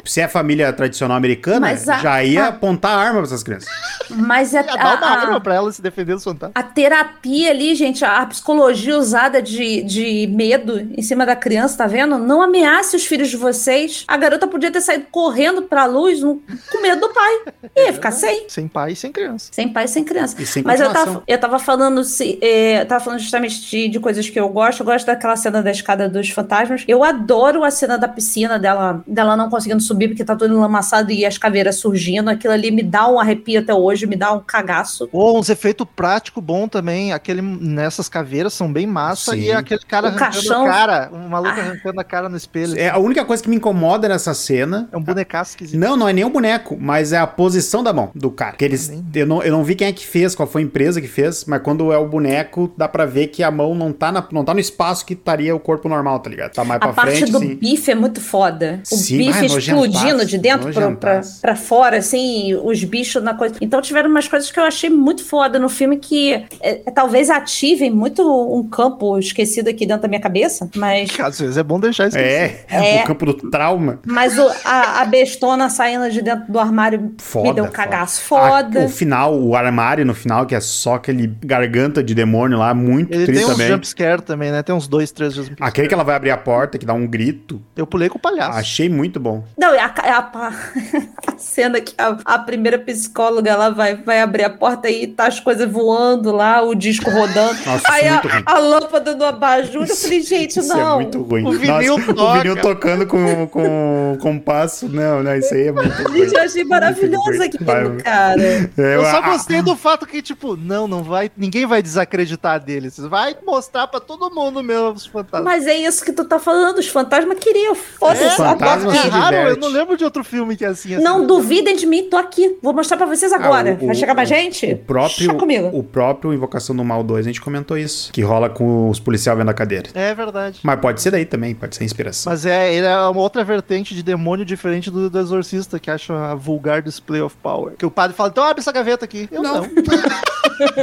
Se é família tradicional americana, a- já ia a- apontar arma pra essas crianças. Mas Ia dar uma a- arma pra ela se defender dos fantasmas. a terapia ali, gente, a psicologia usada de, de medo em cima da criança, tá vendo? Não ameace os filhos de vocês. A garota podia ter saído correndo pra luz no- com medo do pai. Ia ficar sem. Sem pai e sem criança. Sem pai e sem criança. E sem Mas eu tava, eu tava falando, se, é, eu tava falando justamente de, de coisas que eu gosto. Eu gosto daquela cena da escada dos fantasmas. Eu adoro a cena da piscina dela, dela não conseguindo subir porque tá tudo enlamaçado e as caveiras surgindo. Aquilo ali me dá um arrepio até hoje, me dá um cagaço. Ou uns efeitos práticos bom também. Aquele, nessas caveiras são bem massa. Sim. E aquele cara O arrancando caixão. a cara. Um maluco Ah. arrancando a cara no espelho. É, a única coisa que me incomoda nessa cena. É um bonecaço esquisito. Não, não é nem o boneco, mas é a posição da mão do cara. Que eles, eu, não, eu não vi quem é que fez, qual foi a empresa que fez, mas quando é o boneco, dá pra ver que a mão não tá, na- não tá no espaço que estaria o corpo normal, tá ligado? Tá mais A pra parte frente, do sim. bife é muito foda. O Sim, bife explodindo nojentaço, de dentro pra, pra, nojentaço. pra fora, assim, os bichos na coisa. Então tiveram umas coisas que eu achei muito foda no filme que é, é, talvez ativem muito um campo esquecido aqui dentro da minha cabeça, mas. <laughs> Às vezes é bom deixar isso. É, É. o campo do trauma. Mas o- a, a bestona saindo de dentro do armário Foda. me deu um foda. cagaço A- foda. o final, o armário no final, que é só aquele garganta de demônio lá, muito Ele triste tem uns também. jumpscare também, né? Tem uns dois, três jumpscare. Aquele que ela vai abrir a porta, que dá um grito. Eu pulei com o palhaço. Achei muito bom. Não, é a, é a, <laughs> a cena que a, a primeira psicóloga ela vai, vai abrir a porta e tá as coisas voando lá, o disco rodando. Nossa, Aí é a, muito ruim. a lâmpada do abajur, eu falei, gente, Isso não. é muito ruim. O vinil Nossa, toca. o vinil tocando com, com compasso. Não, não, isso aí é muito ruim. Gente, eu achei maravilhoso ruim. cara. É, Eu só a- gostei do fato que, tipo, não, não vai. Ninguém vai desacreditar deles. Vai mostrar pra todo mundo mesmo os fantasmas. Mas é isso que tu tá falando, os fantasmas queriam. Foda-se, é aqui. se raro, eu. Não lembro de outro filme que é assim. assim. Não duvidem de mim, tô aqui. Vou mostrar pra vocês agora. Ah, o- Vai chegar o- gente? O próprio, o próprio Invocação do Mal 2, a gente comentou isso. Que rola com os policiais vendo a cadeira. É verdade. Mas pode ser daí também, pode ser inspiração. Mas é, ele é uma outra vertente de demônio diferente do, do Exorcista, que acha a vulgar display of power. Que o padre fala, então abre essa gaveta aqui. Eu não. <laughs>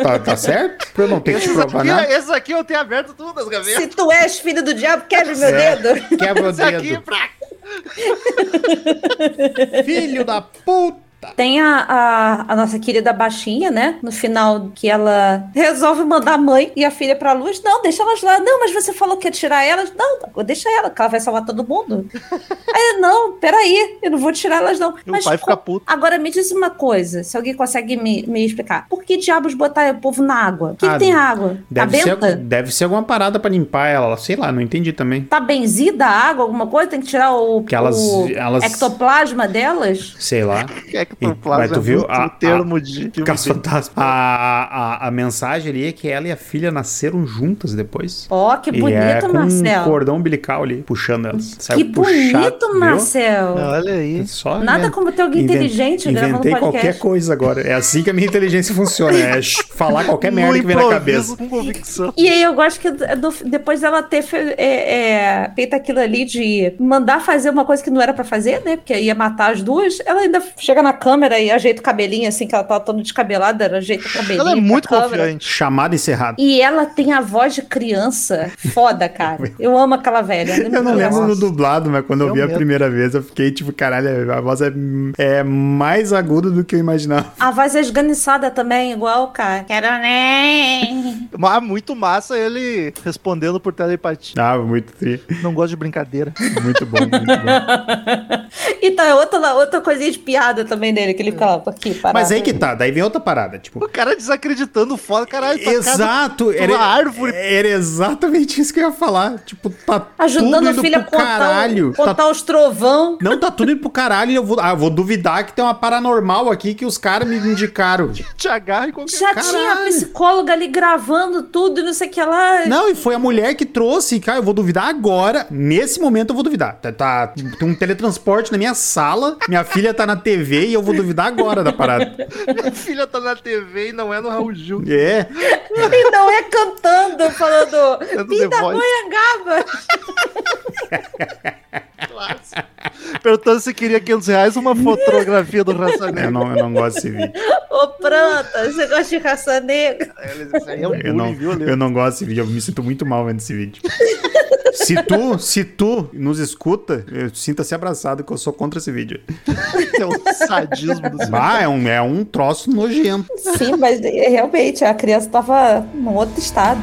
Tá, tá certo? Pra eu não ter que provar aqui, nada. esses aqui eu tenho aberto tudo as gavetas. Se tu és filho do diabo, quebre meu É. dedo. Quebra o Esse aqui, dedo. pra... Filho da puta! Tem a, a, a nossa querida baixinha, né? No final, que ela resolve mandar a mãe e a filha pra luz. Não, deixa elas lá. Não, mas você falou que ia tirar elas. Não, deixa ela, que ela vai salvar todo mundo. <laughs> Aí, não, peraí, eu não vou tirar elas, não. O pai fica puto. Agora me diz uma coisa, se alguém consegue me, me explicar. Por que diabos botar o povo na água? O que, Ah, que tem água? Tá Deve ser, benta? deve ser alguma parada pra limpar ela. Sei lá, não entendi também. Tá benzida a água, alguma coisa? Tem que tirar o, Que elas- o elas- ectoplasma delas? Sei lá. É que <laughs> E- mas tu viu a- o termo de filme Caso fantasma. <laughs> A, a, a mensagem ali é que ela e a filha nasceram juntas depois. Ó, que e bonito, é com Marcel. um cordão umbilical ali, puxando elas. Que Saiu puxado, bonito, viu? Marcel. Olha aí. Só Nada como ter alguém inven- inteligente gravando Inventei podcast. qualquer coisa agora. É assim que a minha inteligência funciona. É <laughs> falar qualquer merda No que vem na cabeça. Com convicção. E aí eu gosto que do- depois dela ter fe- é, é, feito aquilo ali de mandar fazer uma coisa que não era pra fazer, né? Porque ia matar as duas, ela ainda chega na câmera e ajeita o cabelinho, assim, que ela tava toda descabelada, ela ajeita o cabelinho. Ela é muito câmera. confiante. Chamada encerrada. E ela tem a voz de criança foda, cara. <laughs> Eu amo aquela velha. ela é Eu muito não lembro no dublado, mas quando eu Eu vi a mesmo. primeira vez, eu fiquei tipo, caralho, a voz é, é mais aguda do que eu imaginava. A voz é esganiçada também, igual, cara. Quero nem. Mas muito massa ele respondendo por telepatia. Ah, muito tri. Não gosto de brincadeira. Muito bom, muito bom. <laughs> E tá outra, outra coisinha de piada também dele, que ele fica lá, aqui, parado. Mas aí que tá, daí vem outra parada, tipo. O cara desacreditando foda, caralho. casa- Exato, era, árvore. era exatamente isso que eu ia falar. Tipo, tá Ajudando tudo a indo filha a pro contar, caralho. o- contar Tá- os trovão. Não, tá tudo indo pro caralho e eu vou, ah, eu vou duvidar que tem uma paranormal aqui que os caras me indicaram. <laughs> Te agarra em qualquer Já Caralho. tinha a psicóloga ali gravando tudo e não sei o que lá. Não, e foi a mulher que trouxe, cara, eu vou duvidar agora. Nesse momento eu vou duvidar. Tá, tá- tem um teletransporte na minha sala, minha filha tá na TV e eu vou duvidar agora da parada. <laughs> Minha filha tá na TV e não é no Raul Gil. É. E não é cantando, falando Voice. Goiangaba. Perguntando se queria 500 reais uma fotografia do Raça Eu Negra. não, eu não gosto desse vídeo. Ô, pronta, você gosta de raça negra? É um Eu não, viu, eu não gosto desse vídeo, eu me sinto muito mal vendo esse vídeo. Se tu, se tu nos escuta, eu sinta-se abraçado que eu sou contra esse vídeo. É um sadismo do Bah, é um, é um troço nojento. Sim, mas é, realmente a criança tava num outro estado.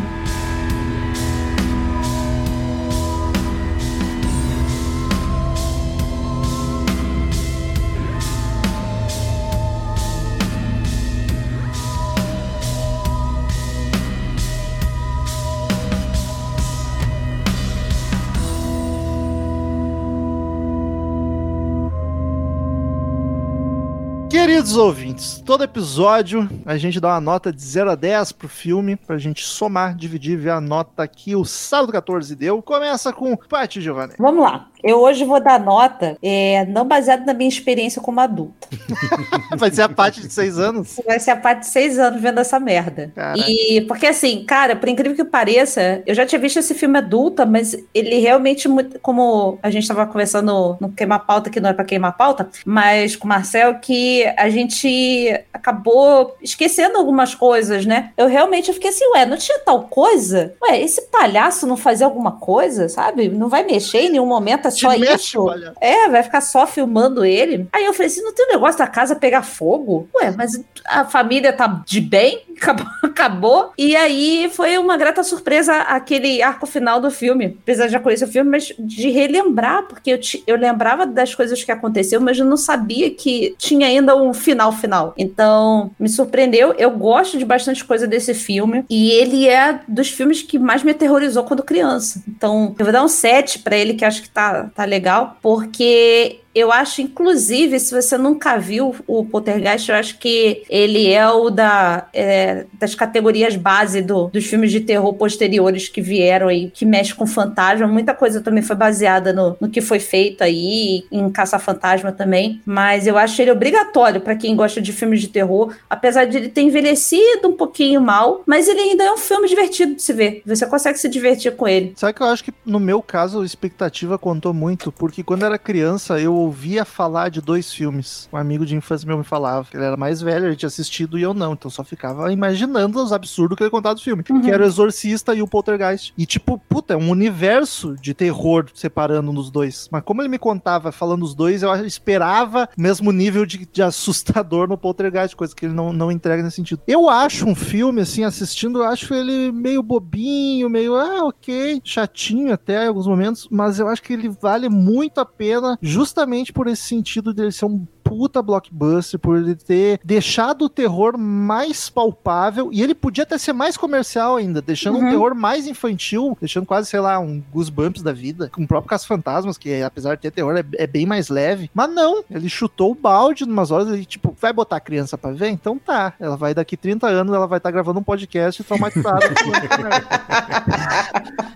Queridos ouvintes, todo episódio a gente dá uma nota de 0 a 10 pro filme, pra gente somar, dividir e ver a nota que o Sábado 14 deu. Começa com Paty Giovanni. Vamos lá. Eu hoje vou dar nota, é, não baseado na minha experiência como adulta. <laughs> Vai ser a Paty de 6 anos. Vai ser a parte de seis anos vendo essa merda. Caraca. E porque assim, cara, por incrível que pareça, eu já tinha visto esse filme adulta, mas ele realmente, como a gente tava conversando no Queimar Pauta, que não é pra queimar pauta, mas com o Marcel, que a gente acabou esquecendo algumas coisas, né? Eu realmente fiquei assim, ué, não tinha tal coisa? Ué, esse palhaço não fazia alguma coisa, sabe? Não vai mexer em nenhum momento, é Te só mexe, isso? olha. É, vai ficar só filmando ele. Aí eu falei assim: não tem um negócio da casa pegar fogo? Ué, mas a família tá de bem? <laughs> Acabou. acabou. E aí foi uma grata surpresa aquele arco final do filme. Apesar de já conhecer o filme, mas de relembrar, porque eu, ti- eu lembrava das coisas que aconteceu, mas eu não sabia que tinha ainda um final final. Então, me surpreendeu. Eu gosto de bastante coisa desse filme. E ele é dos filmes que mais me aterrorizou quando criança. Então, eu vou dar um 7 pra ele, que acho que tá, tá legal, porque eu acho, inclusive, se você nunca viu o Poltergeist, eu acho que ele é o da, é, das categorias base do- dos filmes de terror posteriores que vieram aí, que mexe com fantasma. Muita coisa também foi baseada no, no que foi feito aí, em Caça-Fantasma também. Mas eu acho ele obrigatório para quem gosta de filmes de terror, apesar de ele ter envelhecido um pouquinho mal, mas ele ainda é um filme divertido de se ver. Você consegue se divertir com ele. Sabe que eu acho que no meu caso a expectativa contou muito, porque quando era criança eu ouvia falar de dois filmes. Um amigo de infância meu me falava, que ele era mais velho, ele tinha assistido e eu não, então só ficava imaginando os absurdos que ele contava do filme, Uhum. que era o Exorcista e o Poltergeist. E tipo, puta, é um universo de terror separando nos dois. Mas como ele me contava falando os dois, eu esperava o mesmo nível de, de assustador no Poltergeist, coisa que ele não, não entrega nesse sentido. Eu acho um filme, assim, assistindo, eu acho ele meio bobinho, meio, ah, ok, chatinho até em alguns momentos, mas eu acho que ele vale muito a pena justamente por esse sentido dele ser um puta blockbuster, por ele ter deixado o terror mais palpável, e ele podia até ser mais comercial ainda, deixando um Uhum. terror mais infantil, deixando quase, sei lá, um Goosebumps da vida, com o próprio Caso Fantasmas, que apesar de ter terror, é, é bem mais leve. Mas não, ele chutou o balde numas horas e, tipo, vai botar a criança pra ver? Então tá. Ela vai daqui 30 anos, ela vai estar gravando um podcast traumatizada. <laughs>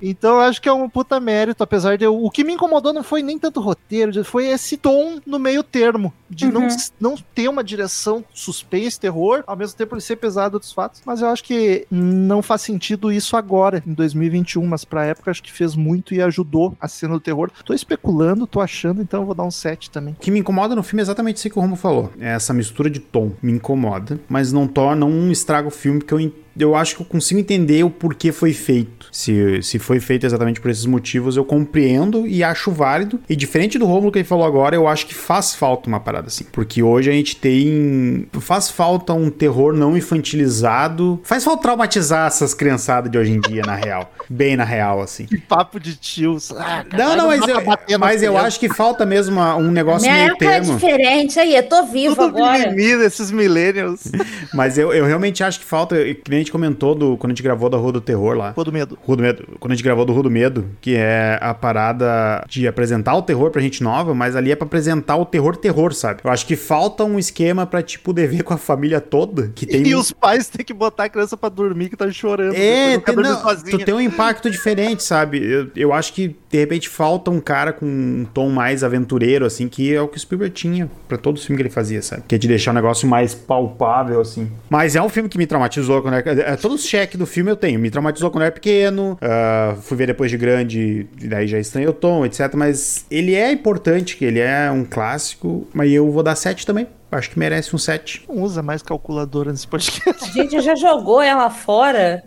então eu acho que é um puta mérito, apesar de. eu- O que me incomodou não foi nem tanto o roteiro, foi esse tom no meio termo, de não, Uhum. não ter uma direção suspense, terror, ao mesmo tempo ele ser pesado dos fatos. Mas eu acho que não faz sentido isso agora, em 2021, mas pra época acho que fez muito e ajudou a cena do terror. Tô especulando, tô achando, então eu vou dar um 7 também. O que me incomoda no filme é exatamente isso que o Romo falou. É essa mistura de tom. Me incomoda, mas não torna um estraga o filme, porque eu, en- eu acho que eu consigo entender o porquê foi feito. Se, se foi feito exatamente por esses motivos, eu compreendo e acho válido. E diferente do Romulo que ele falou agora, eu acho que faz falta uma parada assim. Porque hoje a gente tem. Faz falta um terror não infantilizado. Faz falta traumatizar essas criançadas de hoje em dia, na real. <laughs> Bem na real, assim. Que papo de tios. Ah, Não, não, mas eu, mas eu acho que falta mesmo um negócio Minha meio é termo. diferente. Aí, eu tô vivo Tudo agora. mimimi desses millennials. <laughs> Mas eu, eu realmente acho que falta, que nem a gente comentou do, quando a gente gravou da Rua do Terror lá. Pô do medo. Rua do Medo, quando a gente gravou do Rua do Medo, que é a parada de apresentar o terror pra gente nova, mas ali é pra apresentar o terror terror, sabe? Eu acho que falta um esquema pra, tipo, dever com a família toda, que tem... E os pais têm que botar a criança pra dormir que tá chorando. É, tem, não, sozinha. tu tem um impacto diferente, sabe? Eu, eu acho que, de repente, falta um cara com um tom mais aventureiro, assim, que é o que o Spielberg tinha pra todo o filme que ele fazia, sabe? Que é de deixar o negócio mais palpável, assim. Mas é um filme que me traumatizou quando era todos os cheques do filme eu tenho. Me traumatizou quando eu era pequeno, uh, fui ver depois de grande, e daí já estranhei o tom, etc. Mas ele é importante, que ele é um clássico, mas eu vou dar 7 também. Acho que merece um 7. Não usa mais calculadora nesse podcast. A gente já jogou ela fora.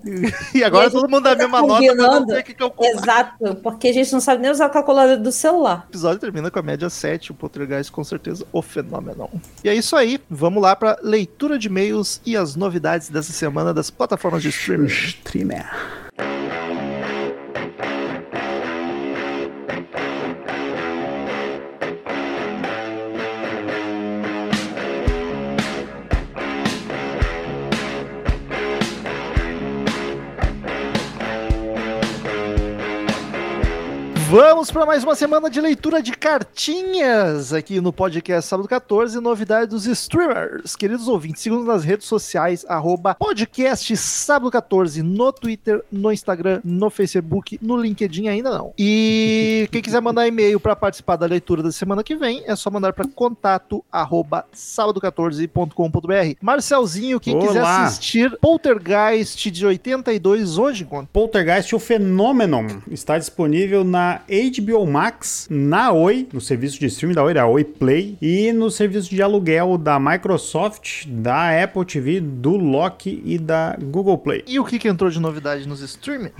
E agora E todo mundo dá a mesma nota pra não combinando. ter que calcular. Exato, porque a gente não sabe nem usar a calculadora do celular. O episódio termina com a média 7, o Poltergeist com certeza o fenômeno. E é isso aí, vamos lá pra leitura de e-mails e as novidades dessa semana das plataformas de streaming. Streamer. Vamos para mais uma semana de leitura de cartinhas aqui no podcast Sábado 14, novidade dos streamers. Queridos ouvintes, sigam nas redes sociais, arroba podcast Sábado 14, no Twitter, no Instagram, no Facebook, no LinkedIn ainda não. E <laughs> quem quiser mandar e-mail para participar da leitura da semana que vem, é só mandar para contato arroba sábado14.com.br. Marcelzinho, quem quiser Olá. assistir Poltergeist de 82, onde encontra? Poltergeist, o Phenomenon, está disponível na HBO Max, na Oi, no serviço de streaming da Oi, da Oi Play, e no serviço de aluguel da Microsoft, da Apple TV, do Loki e da Google Play. E o que, que entrou de novidade nos streaming?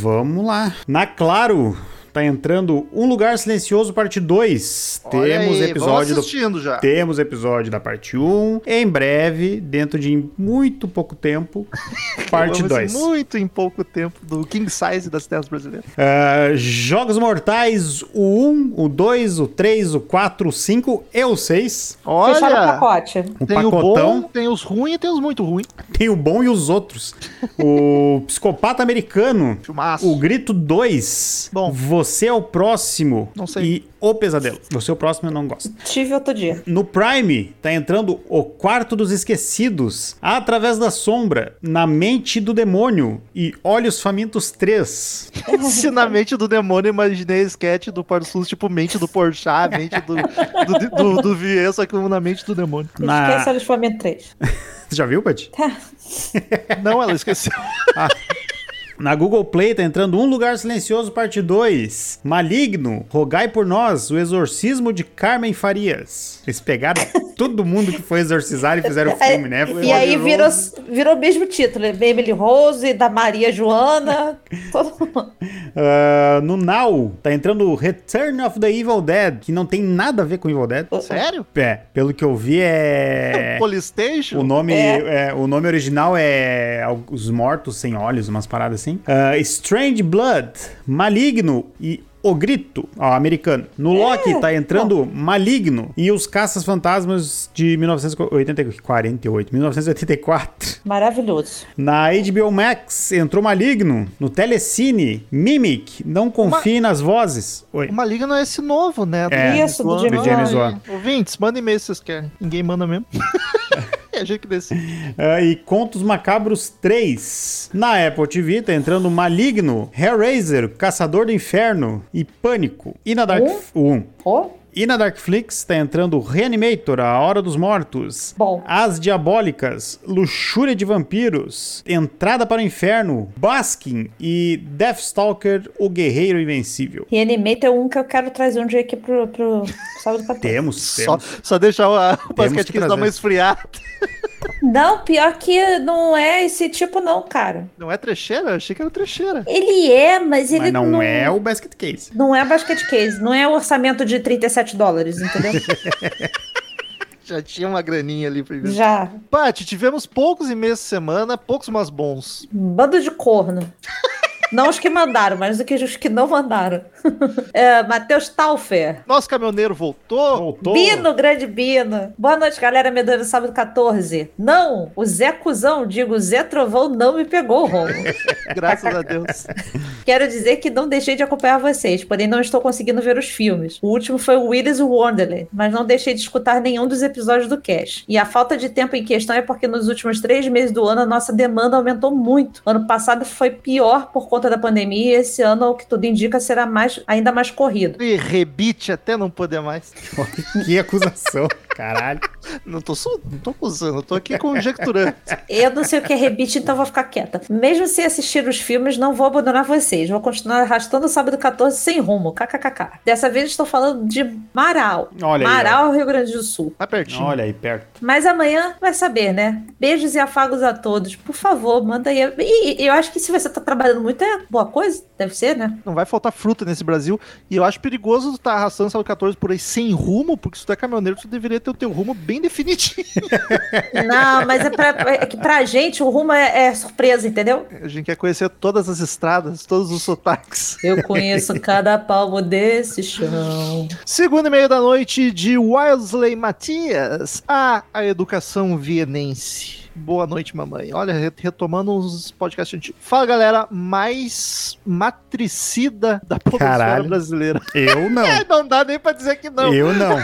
Vamos lá. Na Claro, tá entrando Um Lugar Silencioso, parte 2. Olha Temos aí, episódio vamos do assistindo já. Temos episódio da parte 1. Em breve, dentro de muito pouco tempo, <laughs> parte Vamos 2. Muito em pouco tempo do King Size das terras brasileiras. Ah, Jogos Mortais, o 1, o 2, o 3, o 4, o 5 e o 6. Fecharam o Olha, pacote. O tem o pacotão, bom, tem os ruins e tem os muito ruins. <laughs> tem o bom e os outros. o <laughs> Psicopata Americano, Filmaço. o Grito 2. Bom. Você é o próximo. Não sei. E o Pesadelo. Você é o próximo, eu não gosto. Tive outro dia. No Prime, tá entrando O Quarto dos Esquecidos, Através da Sombra, Na Mente do Demônio e Olhos Famintos 3. Se na mente do demônio, eu imaginei a sketch do Porto Sul, tipo mente do Porchat, <laughs> mente do, do, do, do Vier, só que na mente do demônio. Na- Esquece o Alifamento 3. Você <laughs> já viu, Paty? Não, ela esqueceu. <laughs> Na Google Play tá entrando Um Lugar Silencioso, parte 2. Maligno, Rogai por Nós, O Exorcismo de Carmen Farias. Eles pegaram <laughs> todo mundo que foi exorcizar e fizeram o filme, né? Foi E aí virou, virou o mesmo título. Emily Rose, da Maria Joana. <laughs> Todo mundo. Ah, no Now, tá entrando Return of the Evil Dead, que não tem nada a ver com Evil Dead. Sério? É, pelo que eu vi é... Polystation? O nome, É. é, o nome original é Os Mortos Sem Olhos, umas paradas assim. Ah, Strange Blood, Maligno e O Grito, ó, americano. No Loki tá entrando Maligno e Os Caças Fantasmas de 1948, 1984. Maravilhoso. Na HBO Max entrou Maligno. No Telecine, Mimic, Não Confie nas Vozes. Oi. O Maligno é esse novo, né? É. Isso, do James James Do James Wan. Wan. Ouvintes, mandem e-mail se vocês querem. Ninguém manda mesmo. <laughs> é a gente que decide. <laughs> Ah, e Contos Macabros 3. Na Apple TV tá entrando Maligno, Hellraiser, Caçador do Inferno e Pânico. E na Dark... Um? Um. Oh, E na Darkflix tá entrando Reanimator, A Hora dos Mortos. Bom. As Diabólicas, Luxúria de Vampiros, Entrada para o Inferno, Baskin e Deathstalker, O Guerreiro Invencível. Reanimator é um que eu quero trazer um dia aqui pro, pro sábado 14. Temos, Só, temos. só deixar o, basquete que que trazer. uma esfriada. <laughs> Não, pior que não é esse tipo, não, cara. Não é trecheira? Eu achei que era trecheira. Ele é, mas ele Mas não, é o Basket Case. Não é basket case, não é o orçamento de 37 dólares, entendeu? <laughs> Já tinha uma graninha ali pra ver. Já. Paty, tivemos poucos e-mails semana, poucos mas bons. Bando de corno. Não os que mandaram, mas os que não mandaram. <laughs> é, Matheus Taufer. Nosso caminhoneiro voltou. Voltou. Bino, grande Bino. Boa noite, galera. Medando sábado 14. Não, o Zé Cusão, digo, Zé Trovão não me pegou, Romulo. <laughs> Graças a Deus. <laughs> Quero dizer que não deixei de acompanhar vocês, porém não estou conseguindo ver os filmes. O último foi o Willis Wonderland, mas não deixei de escutar nenhum dos episódios do cast. E a falta de tempo em questão é porque nos últimos três meses do ano a nossa demanda aumentou muito. Ano passado foi pior por conta da pandemia e esse ano, ao que tudo indica, será mais, ainda mais corrido. E rebite até não poder mais. <laughs> Que acusação. Caralho. Não tô, su- não tô acusando, eu tô aqui conjecturando. Eu não sei o que é rebite, então vou ficar quieta. Mesmo sem assistir os filmes, não vou abandonar vocês. Vou continuar arrastando o sábado 14 sem rumo. KKKK. Dessa vez estou falando de Marau. Olha aí, Marau, Rio Grande do Sul. Tá pertinho. Olha aí, perto. Mas amanhã vai saber, né? Beijos e afagos a todos. Por favor, manda aí. E, e eu acho que se você tá trabalhando muito é boa coisa. Deve ser, né? Não vai faltar fruta nesse Brasil. E eu acho perigoso tu tá arrastando sábado 14 por aí sem rumo, porque se tu é caminhoneiro, tu deveria ter o teu rumo bem definidinho. <laughs> Não, mas é, pra, é que pra gente o rumo é, é surpresa, entendeu? A gente quer conhecer todas as estradas, todos os sotaques. Eu conheço <laughs> cada palmo desse chão. Segundo e meio da noite de Wesley Matias, a, a educação vienense. Boa noite, mamãe. Olha, re- retomando os podcasts antigos. Fala, galera, mais matricida da Caralho. brasileira. Eu não. <laughs> É, não dá nem pra dizer que não. Eu não.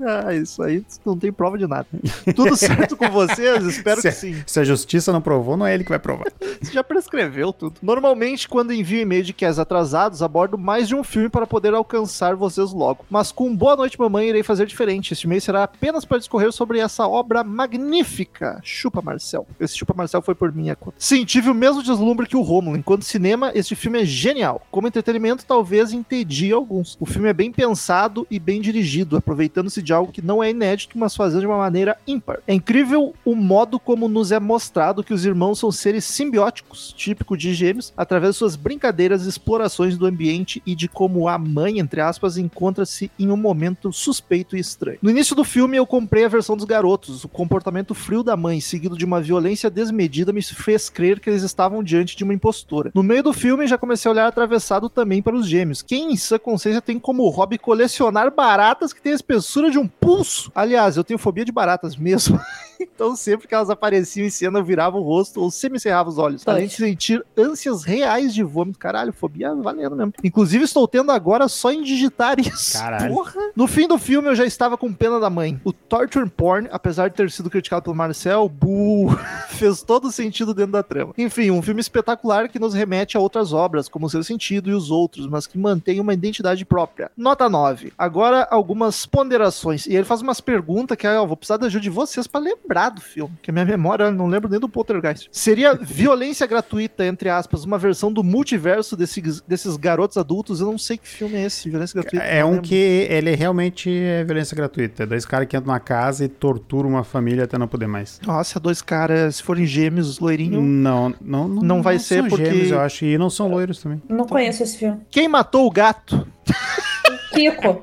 Ah, isso aí não tem prova de nada. Tudo certo com vocês? Espero que Se, sim. se a justiça não provou, não é ele que vai provar. Você já prescreveu tudo. Normalmente, quando envio e-mail de cast atrasados, abordo mais de um filme para poder alcançar vocês logo. Mas com Boa Noite Mamãe, irei fazer diferente. Este e-mail será apenas para discorrer sobre essa obra magnífica. Chupa Marcel. Esse Chupa Marcel foi por minha conta. Sim, tive o mesmo deslumbre que o Romulo. Enquanto cinema, este filme é genial. Como entretenimento, talvez entedie alguns. O filme é bem pensado e bem dirigido, aproveitando-se de algo que não é inédito, mas fazendo de uma maneira ímpar. É incrível o modo como nos é mostrado que os irmãos são seres simbióticos, típico de gêmeos, através de suas brincadeiras e explorações do ambiente e de como a mãe, entre aspas, encontra-se em um momento suspeito e estranho. No início do filme, eu comprei a versão dos garotos. O comportamento frio da mãe, seguido de uma violência desmedida, me fez crer que eles estavam diante de uma impostora. No meio do filme, já comecei a olhar atravessado também para os gêmeos. Quem em sua consciência tem como hobby colecionar baratas que têm a espessura de um pulso? Aliás, eu tenho fobia de baratas mesmo. <laughs> Então, sempre que elas apareciam em cena, eu virava o rosto ou semi-cerrava os olhos. Pois. Além de sentir ânsias reais de vômito. Caralho, fobia valendo mesmo. Inclusive, estou tendo agora só em digitar <laughs> isso. Caralho. Porra. No fim do filme, eu já estava com pena da mãe. O torture porn, apesar de ter sido criticado pelo Marcel, bu, <laughs> fez todo sentido dentro da trama. Enfim, um filme espetacular que nos remete a outras obras, como Seu Sentido e os outros, mas que mantém uma identidade própria. Nota 9. Agora, algumas ponderações. E ele faz umas perguntas que ó, eu vou precisar da ajuda de vocês para lembrar do filme, que a minha memória eu não lembro nem do Poltergeist. Seria <laughs> violência gratuita, entre aspas, uma versão do multiverso desses, desses garotos adultos. Eu não sei que filme é esse, violência gratuita. É não um lembro. que ele realmente é violência gratuita. É dois caras que entram na casa e torturam uma família até não poder mais. Nossa, dois caras, se forem gêmeos, loirinho. Não, não, não. Não vai ser são porque- Gêmeos, eu acho, e não são loiros também. Não conheço esse filme. Quem matou o gato? <laughs> Kiko.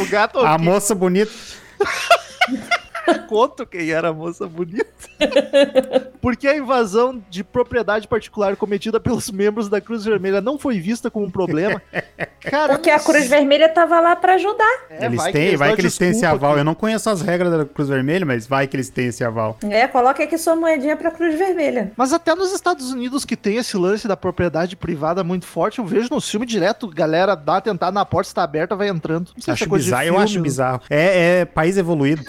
o gato A moça bonita. <laughs> <laughs> conto quem era a moça bonita. <laughs> Porque a invasão de propriedade particular cometida pelos membros da Cruz Vermelha não foi vista como um problema. <laughs> Cara, Porque a Cruz Vermelha tava lá pra ajudar. É, eles vai têm, que vai dão que eles têm esse aval. que- Eu não conheço as regras da Cruz Vermelha, mas vai que eles têm esse aval. É, coloca aqui sua moedinha pra Cruz Vermelha. Mas até nos Estados Unidos que tem esse lance da propriedade privada muito forte, eu vejo no filme direto, galera dá tentar na porta, está aberta, vai entrando. Não sei se é Acho bizarro, eu acho bizarro. É, é país evoluído.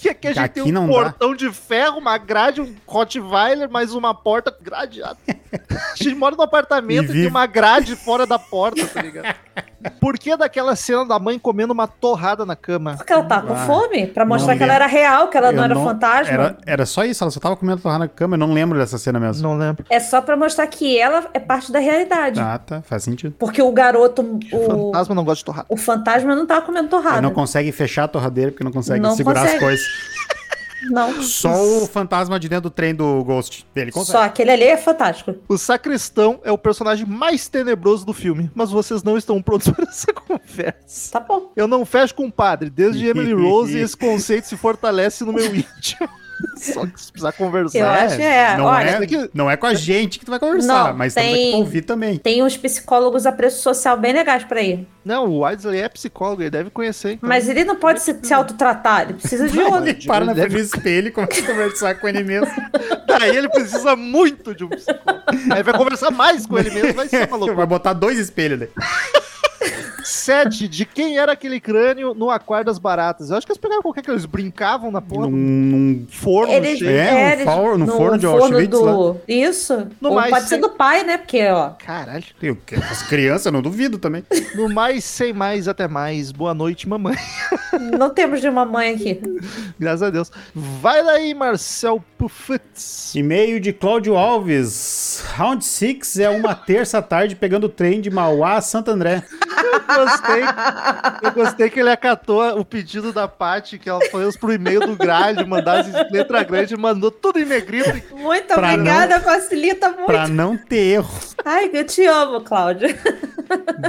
Que aqui a gente Aqui tem um não dá. portão de ferro, uma grade, um Rottweiler, mais uma porta gradeada. <laughs> A gente mora num apartamento E e, tem uma grade fora da porta, tá ligado? Por que daquela cena da mãe comendo uma torrada na cama? Porque ela tá com Ah, fome, pra mostrar não que ela era real, que ela não Eu era fantasma. Era, era só isso, ela só tava comendo torrada na cama, eu não lembro dessa cena mesmo. Não lembro. É só pra mostrar que ela é parte da realidade. Ah, tá, faz sentido. Porque o garoto, o, Fantasma não gosta de torrada. o fantasma não tava comendo torrada. Ele não consegue fechar a torradeira porque não consegue Não segurar consegue. as coisas. Não. Só o fantasma de dentro do trem do Ghost. Ele consegue. Só aquele ali é fantástico. O sacristão é o personagem mais tenebroso do filme, mas vocês não estão prontos <laughs> para essa conversa. Tá bom. Eu não fecho com o padre. Desde Emily <laughs> Rose, esse conceito se fortalece no meu íntimo. <laughs> Só que se precisar conversar. Eu acho que é. Não, Olha, é que- não é com a gente que tu vai conversar, Não, mas tem- pra ouvir também. Tem uns psicólogos a preço social bem legais pra ir. Não, o Wesley é psicólogo, ele deve conhecer. então. Mas ele não pode se, se autotratar, ele precisa de outro. Ele para na Deve- frente do espelho e começa a conversar com ele mesmo. <laughs> Daí ele precisa muito de um psicólogo. Aí vai conversar mais com ele mesmo, vai ser uma <laughs> loucura. Vai botar dois espelhos daí. Sete, de quem era aquele crânio no aquário das baratas? Eu acho que eles pegaram qualquer que eles brincavam na porra Num, do num- forno Eles, cheio. É, é, no eles- for- no forno de Auschwitz do... Isso. No Ou mais, pode tem- ser do pai, né? Porque, ó. Caralho. Eu, as crianças, eu não duvido também. No mais, sem mais, até mais. Boa noite, mamãe. <laughs> Não temos de uma mãe aqui. Graças a Deus. Vai daí, Marcel Puffitz. E-mail de Cláudio Alves. Round 6 é uma terça tarde pegando o trem de Mauá a Santo André. <laughs> Eu gostei. Eu gostei que ele acatou o pedido da Paty, que ela fez pro e-mail do grade, mandasse letra grande mandou tudo em negrito. Muito obrigada, facilita muito. Pra não ter erro. Ai, eu te amo, Cláudio.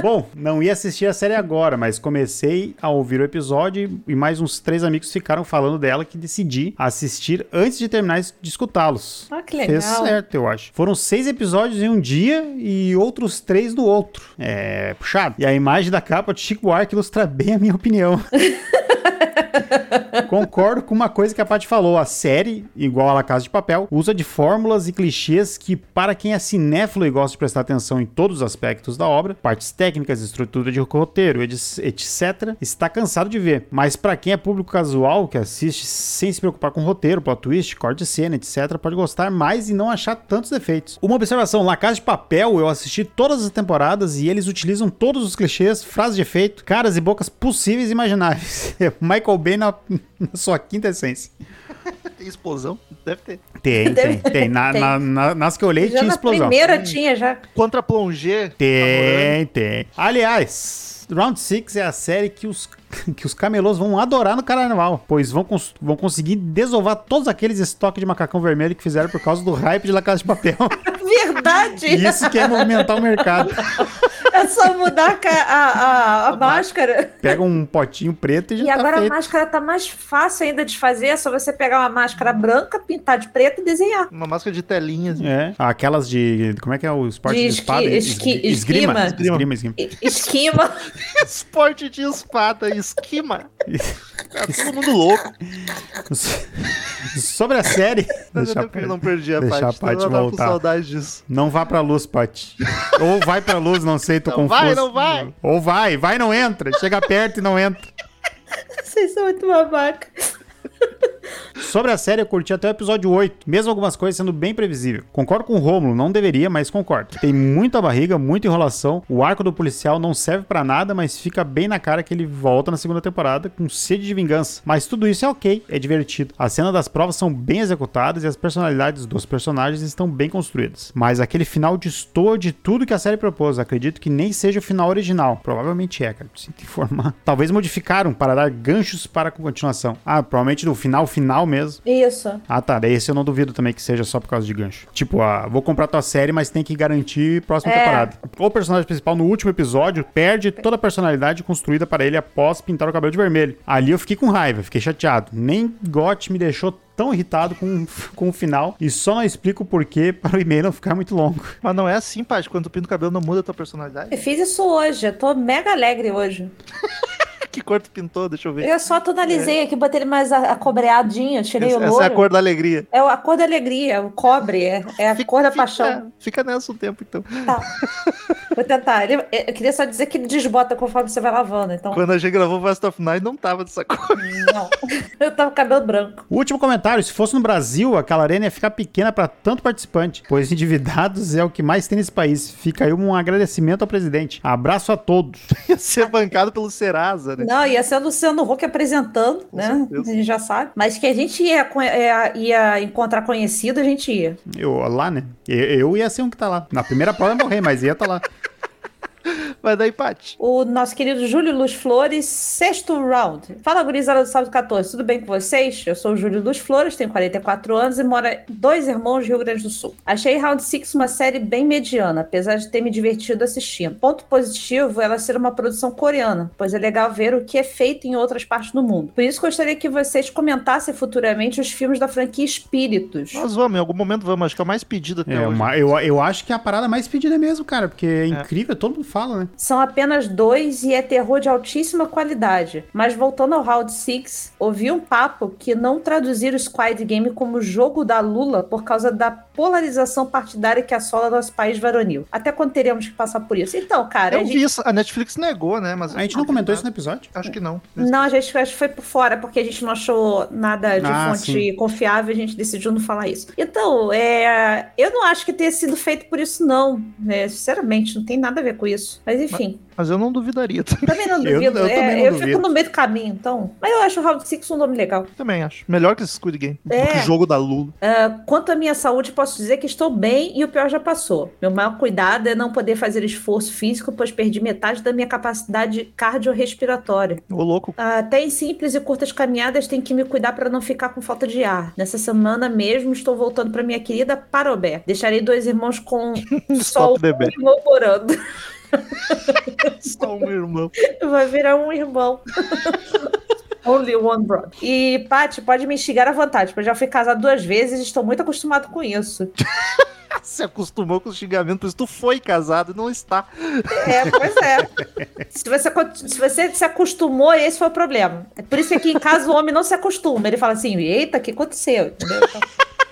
Bom, não ia assistir a série agora, mas comecei a ouvir o episódio e mais uns três amigos ficaram falando dela que decidi assistir antes de terminar de escutá-los. Ah, que legal. Fez certo, eu acho. Foram seis episódios em um dia e outros três no outro. É puxado. E a imagem da capa de Chico Buarque ilustra bem a minha opinião. <laughs> Concordo com uma coisa que a Paty falou. A série, igual a La Casa de Papel, usa de fórmulas e clichês que, para quem é cinéfilo e gosta de prestar atenção em todos os aspectos da obra, partes técnicas, estrutura de roteiro, etc., está cansado de ver. Mas para quem é público casual, que assiste sem se preocupar com roteiro, plot twist, corte de cena, etc., pode gostar mais e não achar tantos defeitos. Uma observação: La Casa de Papel, eu assisti todas as temporadas e eles utilizam todos os clichês, frases de efeito, caras e bocas possíveis e imagináveis. <laughs> Michael Bay na, <laughs> na sua quinta essência. <laughs> Tem explosão? Deve ter. Tem, Deve- tem, tem. Na, tem. na- na- nas que eu olhei Já tinha na explosão. primeira tinha, já. Contra Plongé. Tem, tem. Aliás, Round 6 é a série que os, <laughs> que os camelôs vão adorar no carnaval, pois vão, cons- vão conseguir desovar todos aqueles estoques de macacão vermelho que fizeram por causa do hype de La Casa de Papel. Verdade! Isso que é movimentar o mercado. É só mudar a, a, a- a máscara. Pega um potinho preto e já E tá agora a feito. máscara tá mais fácil ainda de fazer. É só você pegar uma máscara branca, pintar de preto e desenhar. Uma máscara de telinhas. É, aquelas de. Como é que é o esporte De de, esqui- espada? esqui- esgrima. esgrima. Esgrima, esgrima. Esquima. <laughs> Esporte de espada, esquima. Tá <laughs> todo mundo louco. <laughs> Sobre a série. Deixa eu a- não perdi a deixa parte. a com voltar. saudade disso. Não vá pra luz, Paty. Ou vai pra luz, não sei, tô Não confuso. vai, não vai. Ou vai, vai não entra. Chega perto e não entra. <laughs> Vocês são muito babaca. Sobre a série, eu curti até o episódio 8, mesmo algumas coisas sendo bem previsível. Concordo com o Romulo, não deveria, mas concordo. Tem muita barriga, muita enrolação. O arco do policial não serve pra nada, mas fica bem na cara que ele volta na segunda temporada com sede de vingança. Mas tudo isso é ok, é divertido. As cenas das provas são bem executadas e as personalidades dos personagens estão bem construídas. Mas aquele final destoa de tudo que a série propôs. Acredito que nem seja o final original. Provavelmente é, cara. Te informar. Talvez modificaram para dar ganchos para a continuação. Ah, provavelmente no final, final mesmo. Isso. Ah, tá. Daí esse eu não duvido também que seja só por causa de gancho. Tipo, ah, vou comprar tua série, mas tem que garantir próxima É. temporada. O personagem principal no último episódio perde toda a personalidade construída para ele após pintar o cabelo de vermelho. Ali eu fiquei com raiva, fiquei chateado. Nem Got me deixou tão irritado com, <laughs> com o final e só não explico o porquê para o e-mail não ficar muito longo. Mas não é assim, Paty. Quando tu pinta o cabelo, não muda a tua personalidade. Eu fiz isso hoje. Eu tô mega alegre hoje. <laughs> <laughs> Que cor tu pintou? Deixa eu ver. Eu só tonalizei aqui, botei ele mais a- acobreadinho, tirei Essa, o essa louro. é a cor da alegria. É a cor da alegria, o cobre, é, é a cor da paixão. Fica nessa um tempo, então. Tá. Vou tentar. Ele- eu queria só dizer que ele desbota conforme você vai lavando, então. Quando a gente gravou Fast of Nine, não tava dessa cor. Não. <laughs> Eu tava com cabelo branco. O último comentário: se fosse no Brasil, aquela arena ia ficar pequena para tanto participante, pois endividados é o que mais tem nesse país. Fica aí um agradecimento ao presidente. Abraço a todos. <laughs> Ia ser bancado pelo Serasa, né? Não, ia ser o Luciano Huck apresentando, né? certeza. A gente já sabe. Mas que a gente ia, co- ia, ia encontrar conhecido, a gente ia. Eu lá, né? Eu, eu ia ser um que tá lá. Na primeira prova eu ia morrer, mas ia tá lá. Vai daí, Paty. O nosso querido Júlio Luz Flores, sexto round. Fala, gurizada do Sábado 14, tudo bem com vocês? Eu sou o Júlio Luz Flores, tenho 44 anos e moro em dois irmãos de Rio Grande do Sul. Achei Round 6 uma série bem mediana, apesar de ter me divertido assistindo. Ponto positivo ela ser uma produção coreana, pois é legal ver o que é feito em outras partes do mundo. Por isso gostaria que vocês comentassem futuramente os filmes da franquia Espíritos. Nós vamos, em algum momento vamos. Acho que é o mais pedido até É, hoje. uma- eu, eu acho que é a parada mais pedida mesmo, cara, porque é incrível, todo mundo fala, né? São apenas dois e é terror de altíssima qualidade. Mas voltando ao Round 6, ouvi um papo que não traduziram o Squid Game como jogo da Lula por causa da polarização partidária que assola nosso país varonil. Até quando teríamos que passar por isso? Então, cara, a Eu gente... vi isso, a Netflix negou, né? Mas A gente não comentou isso no episódio? Acho que não. Não, a gente acho que foi por fora, porque a gente não achou nada de Ah, fonte sim. confiável, a gente decidiu não falar isso. Então, é, eu não acho que tenha sido feito por isso, não. É, sinceramente, não tem nada a ver com isso. Mas Mas enfim. Mas eu não duvidaria. Também não <laughs> Eu- duvido. eu é, também não eu duvido. fico no meio do caminho, então. Mas eu acho o Round Six um nome legal. Também acho. Melhor que esse Squid Game. É. Do que jogo da Lula. Ah, quanto à minha saúde, posso dizer que estou bem e o pior já passou. Meu maior cuidado é não poder fazer esforço físico, pois perdi metade da minha capacidade cardiorrespiratória. Ô, louco. Até em simples e curtas caminhadas tem que me cuidar para não ficar com falta de ar. Nessa semana mesmo estou voltando para minha querida Parobé. Deixarei dois irmãos com <laughs> só Stop bebê. <laughs> irmão morando. <laughs> Só um irmão. Vai virar um irmão. <laughs> Only one brother. E, Paty, pode me instigar à vontade, porque eu já fui casado duas vezes e estou muito acostumado com isso. <laughs> Se acostumou com o xingamento, por isso tu foi casado e não está. É, pois é. Se você, se você se acostumou, esse foi o problema. É por isso que aqui em casa o homem não se acostuma. Ele fala assim: eita, o que aconteceu? Entendeu? Então,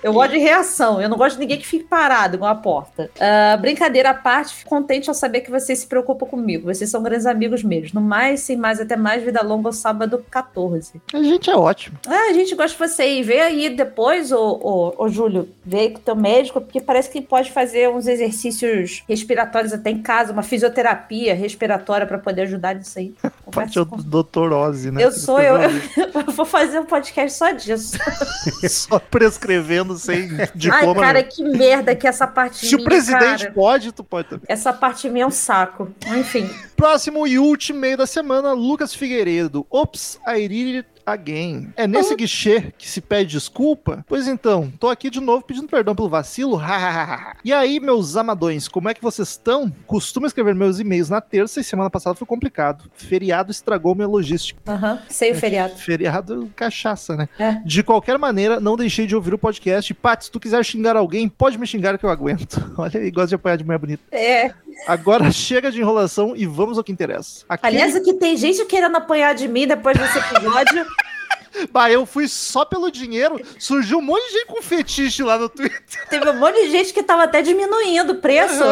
eu gosto de reação, eu não gosto de ninguém que fique parado igual a porta. Ah, brincadeira à parte, fico contente ao saber que vocês se preocupam comigo. Vocês são grandes amigos mesmo. No mais, sem mais, até mais, vida longa sábado 14. A gente é ótimo. Ah, a gente gosta de você aí. Vê aí depois, ô, ô, ô Júlio, vê aí com o teu médico, porque parece que pode fazer uns exercícios respiratórios até em casa, uma fisioterapia respiratória para poder ajudar nisso aí. <laughs> O com- Dr. Ozzy, né? Eu sou, eu, <laughs> eu vou fazer um podcast só disso. <laughs> Só prescrevendo sem diploma. Ai, cara, né? que merda que essa parte Se o minha, presidente cara. pode, tu pode também. Essa parte minha é um saco. Enfim. Próximo e último meio da semana, Lucas Figueiredo. Ops, did again. É nesse guichê que se pede desculpa? Pois então, tô aqui de novo pedindo perdão pelo vacilo. e aí, meus amadões, como é que vocês estão? Costumo escrever meus e-mails na terça e semana passada foi complicado. Feriado estragou minha logística. Aham. Sei o feriado. Feriado, cachaça, né? É. De qualquer maneira, não deixei de ouvir o podcast. Pat, se tu quiser xingar alguém, pode me xingar que eu aguento. <laughs> Olha aí, gosta de apanhar de mulher bonita. É. Agora chega de enrolação e vamos ao que interessa. Aquele- Aliás, aqui tem gente querendo apanhar de mim depois desse episódio. <laughs> Bah, eu fui só pelo dinheiro. Surgiu um monte de gente com fetiche lá no Twitter. Teve um monte de gente que tava até diminuindo o preço.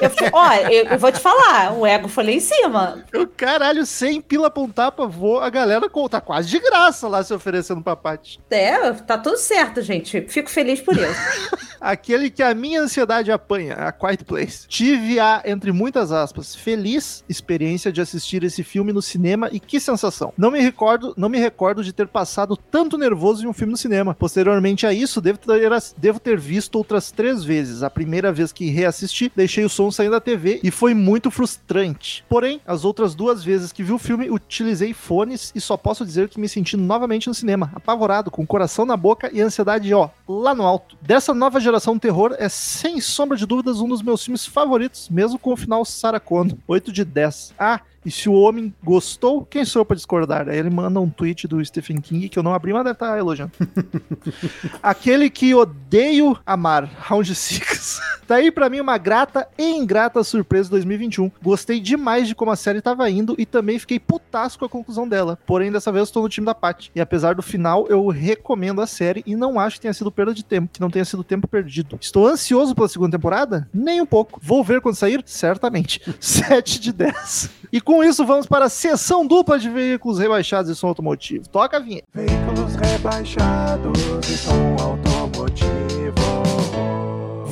Eu, ó, eu, eu vou te falar, o ego foi lá em cima. Eu, caralho, 100 pila pra um tapa, vou. A galera tá quase de graça lá se oferecendo pra Paty. É, tá tudo certo, gente. Fico feliz por isso. <laughs> Aquele que a minha ansiedade apanha, a Quiet Place. Tive a, entre muitas aspas, feliz experiência de assistir esse filme no cinema e que sensação. Não me recordo, não me recordo de ter passado tanto nervoso em um filme no cinema. Posteriormente a isso, devo ter, devo ter visto outras três vezes. A primeira vez que reassisti, deixei o som saindo da TV e foi muito frustrante. Porém, as outras duas vezes que vi o filme, utilizei fones e só posso dizer que me senti novamente no cinema, apavorado, com o coração na boca e ansiedade, ó, lá no alto. Dessa nova geração terror é sem sombra de dúvidas um dos meus filmes favoritos, mesmo com o final Sarah Connor, 8 de 10. Ah, e se o homem gostou, quem sou eu pra discordar? Aí ele manda um tweet do Stephen King que eu não abri, mas deve estar elogiando. <laughs> Aquele que odeio amar, Round Six. <laughs> Tá aí pra mim uma grata e ingrata surpresa de 2021. Gostei demais de como a série tava indo e também fiquei putasco com a conclusão dela. Porém, dessa vez estou no time da Paty. E apesar do final, eu recomendo a série e não acho que tenha sido perda de tempo, que não tenha sido tempo perdido. Estou ansioso pela segunda temporada? Nem um pouco. Vou ver quando sair? Certamente. <laughs> 7 de 10. E com isso, vamos para a sessão dupla de veículos rebaixados e som automotivo. Toca a vinheta. Veículos rebaixados e som automotivo.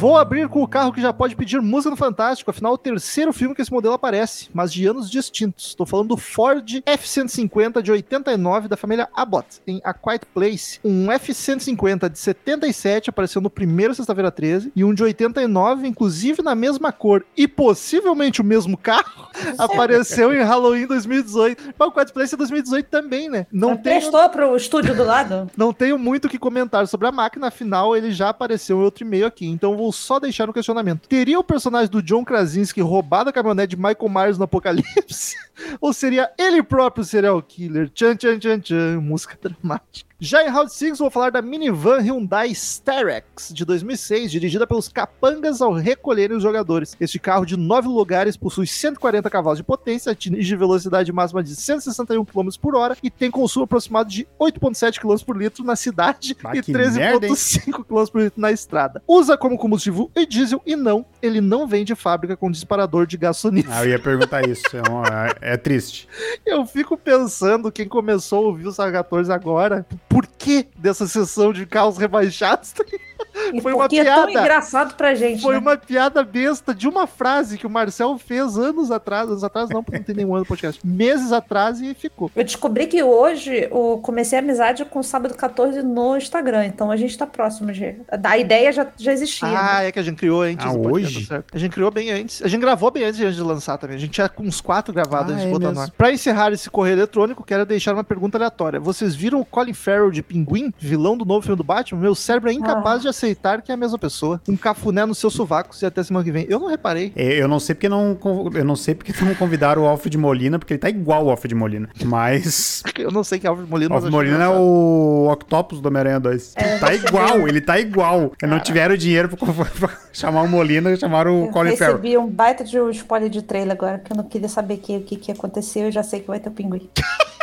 Vou abrir com o carro que já pode pedir música no Fantástico, afinal é o terceiro filme que esse modelo aparece, mas de anos distintos. Estou falando do Ford F-150 de 89 da família Abbott, em A Quiet Place. Um F-150 de 77 apareceu no primeiro Sexta-feira 13 e um de 89, inclusive na mesma cor e possivelmente o mesmo carro, <laughs> apareceu em Halloween 2018. Mas o Quiet Place é 2018 também, né? Não tem Prestou pro estúdio do lado? <laughs> não tenho muito o que comentar sobre a máquina, afinal ele já apareceu em outro e-mail aqui, então vou só deixar no questionamento. Teria o personagem do John Krasinski roubado a caminhonete de Michael Myers no Apocalipse? <laughs> Ou seria ele próprio o serial killer? Tchan, tchan, tchan, tchan, música dramática. Já em Round 6, vou falar da minivan Hyundai Starex de 2006, dirigida pelos capangas ao recolherem os jogadores. Este carro de 9 lugares possui 140 cavalos de potência, atinge velocidade máxima de 161 km por hora e tem consumo aproximado de 8,7 km por litro na cidade e que merda, hein? 13,5 km por litro na estrada. Usa como combustível e diesel e não, ele não vem de fábrica com disparador de sonífero. Ah, eu ia perguntar isso. É, é- é triste. Eu fico pensando, quem começou a ouvir o Saga 14 agora, por que dessa sessão de carros rebaixados? <laughs> E <laughs> Foi uma porque é tão piada. engraçado pra gente, Foi né? uma piada besta de uma frase que o Marcel fez anos atrás. Anos atrás não, porque não tem nenhum ano no podcast. Meses atrás e ficou. Eu descobri que hoje eu comecei a amizade com o Sábado 14 no Instagram, então a gente tá próximo de. A ideia já, já existia. Ah, é que a gente criou antes. Ah, podcast, hoje? tá certo. A gente criou bem antes. A gente gravou bem antes de lançar também. A gente tinha com uns quatro gravados Ah, antes de é botar mesmo. no ar. Pra encerrar esse correio eletrônico, quero deixar uma pergunta aleatória. Vocês viram o Colin Farrell de Pinguim, vilão do novo filme do Batman? Meu cérebro é incapaz Ah. de aceitar que é a mesma pessoa. Um cafuné nos seus sovacos e até semana que vem. Eu não reparei. É, Eu não sei porque não, eu não sei porque não convidaram o Alfred Molina, porque ele tá igual o Alfred Molina. Mas <laughs> Eu não sei que é Alfred Molina, Alfred Molina é o Octopus do Homem-Aranha 2. É, tá igual, viu? ele tá igual. Não tiveram dinheiro pra, <laughs> pra chamar o Molina, chamaram o Eu Colin Farrell. recebi um baita de um spoiler de trailer agora, que eu não queria saber que- o que, que aconteceu, eu já sei que vai ter o pinguim. <laughs>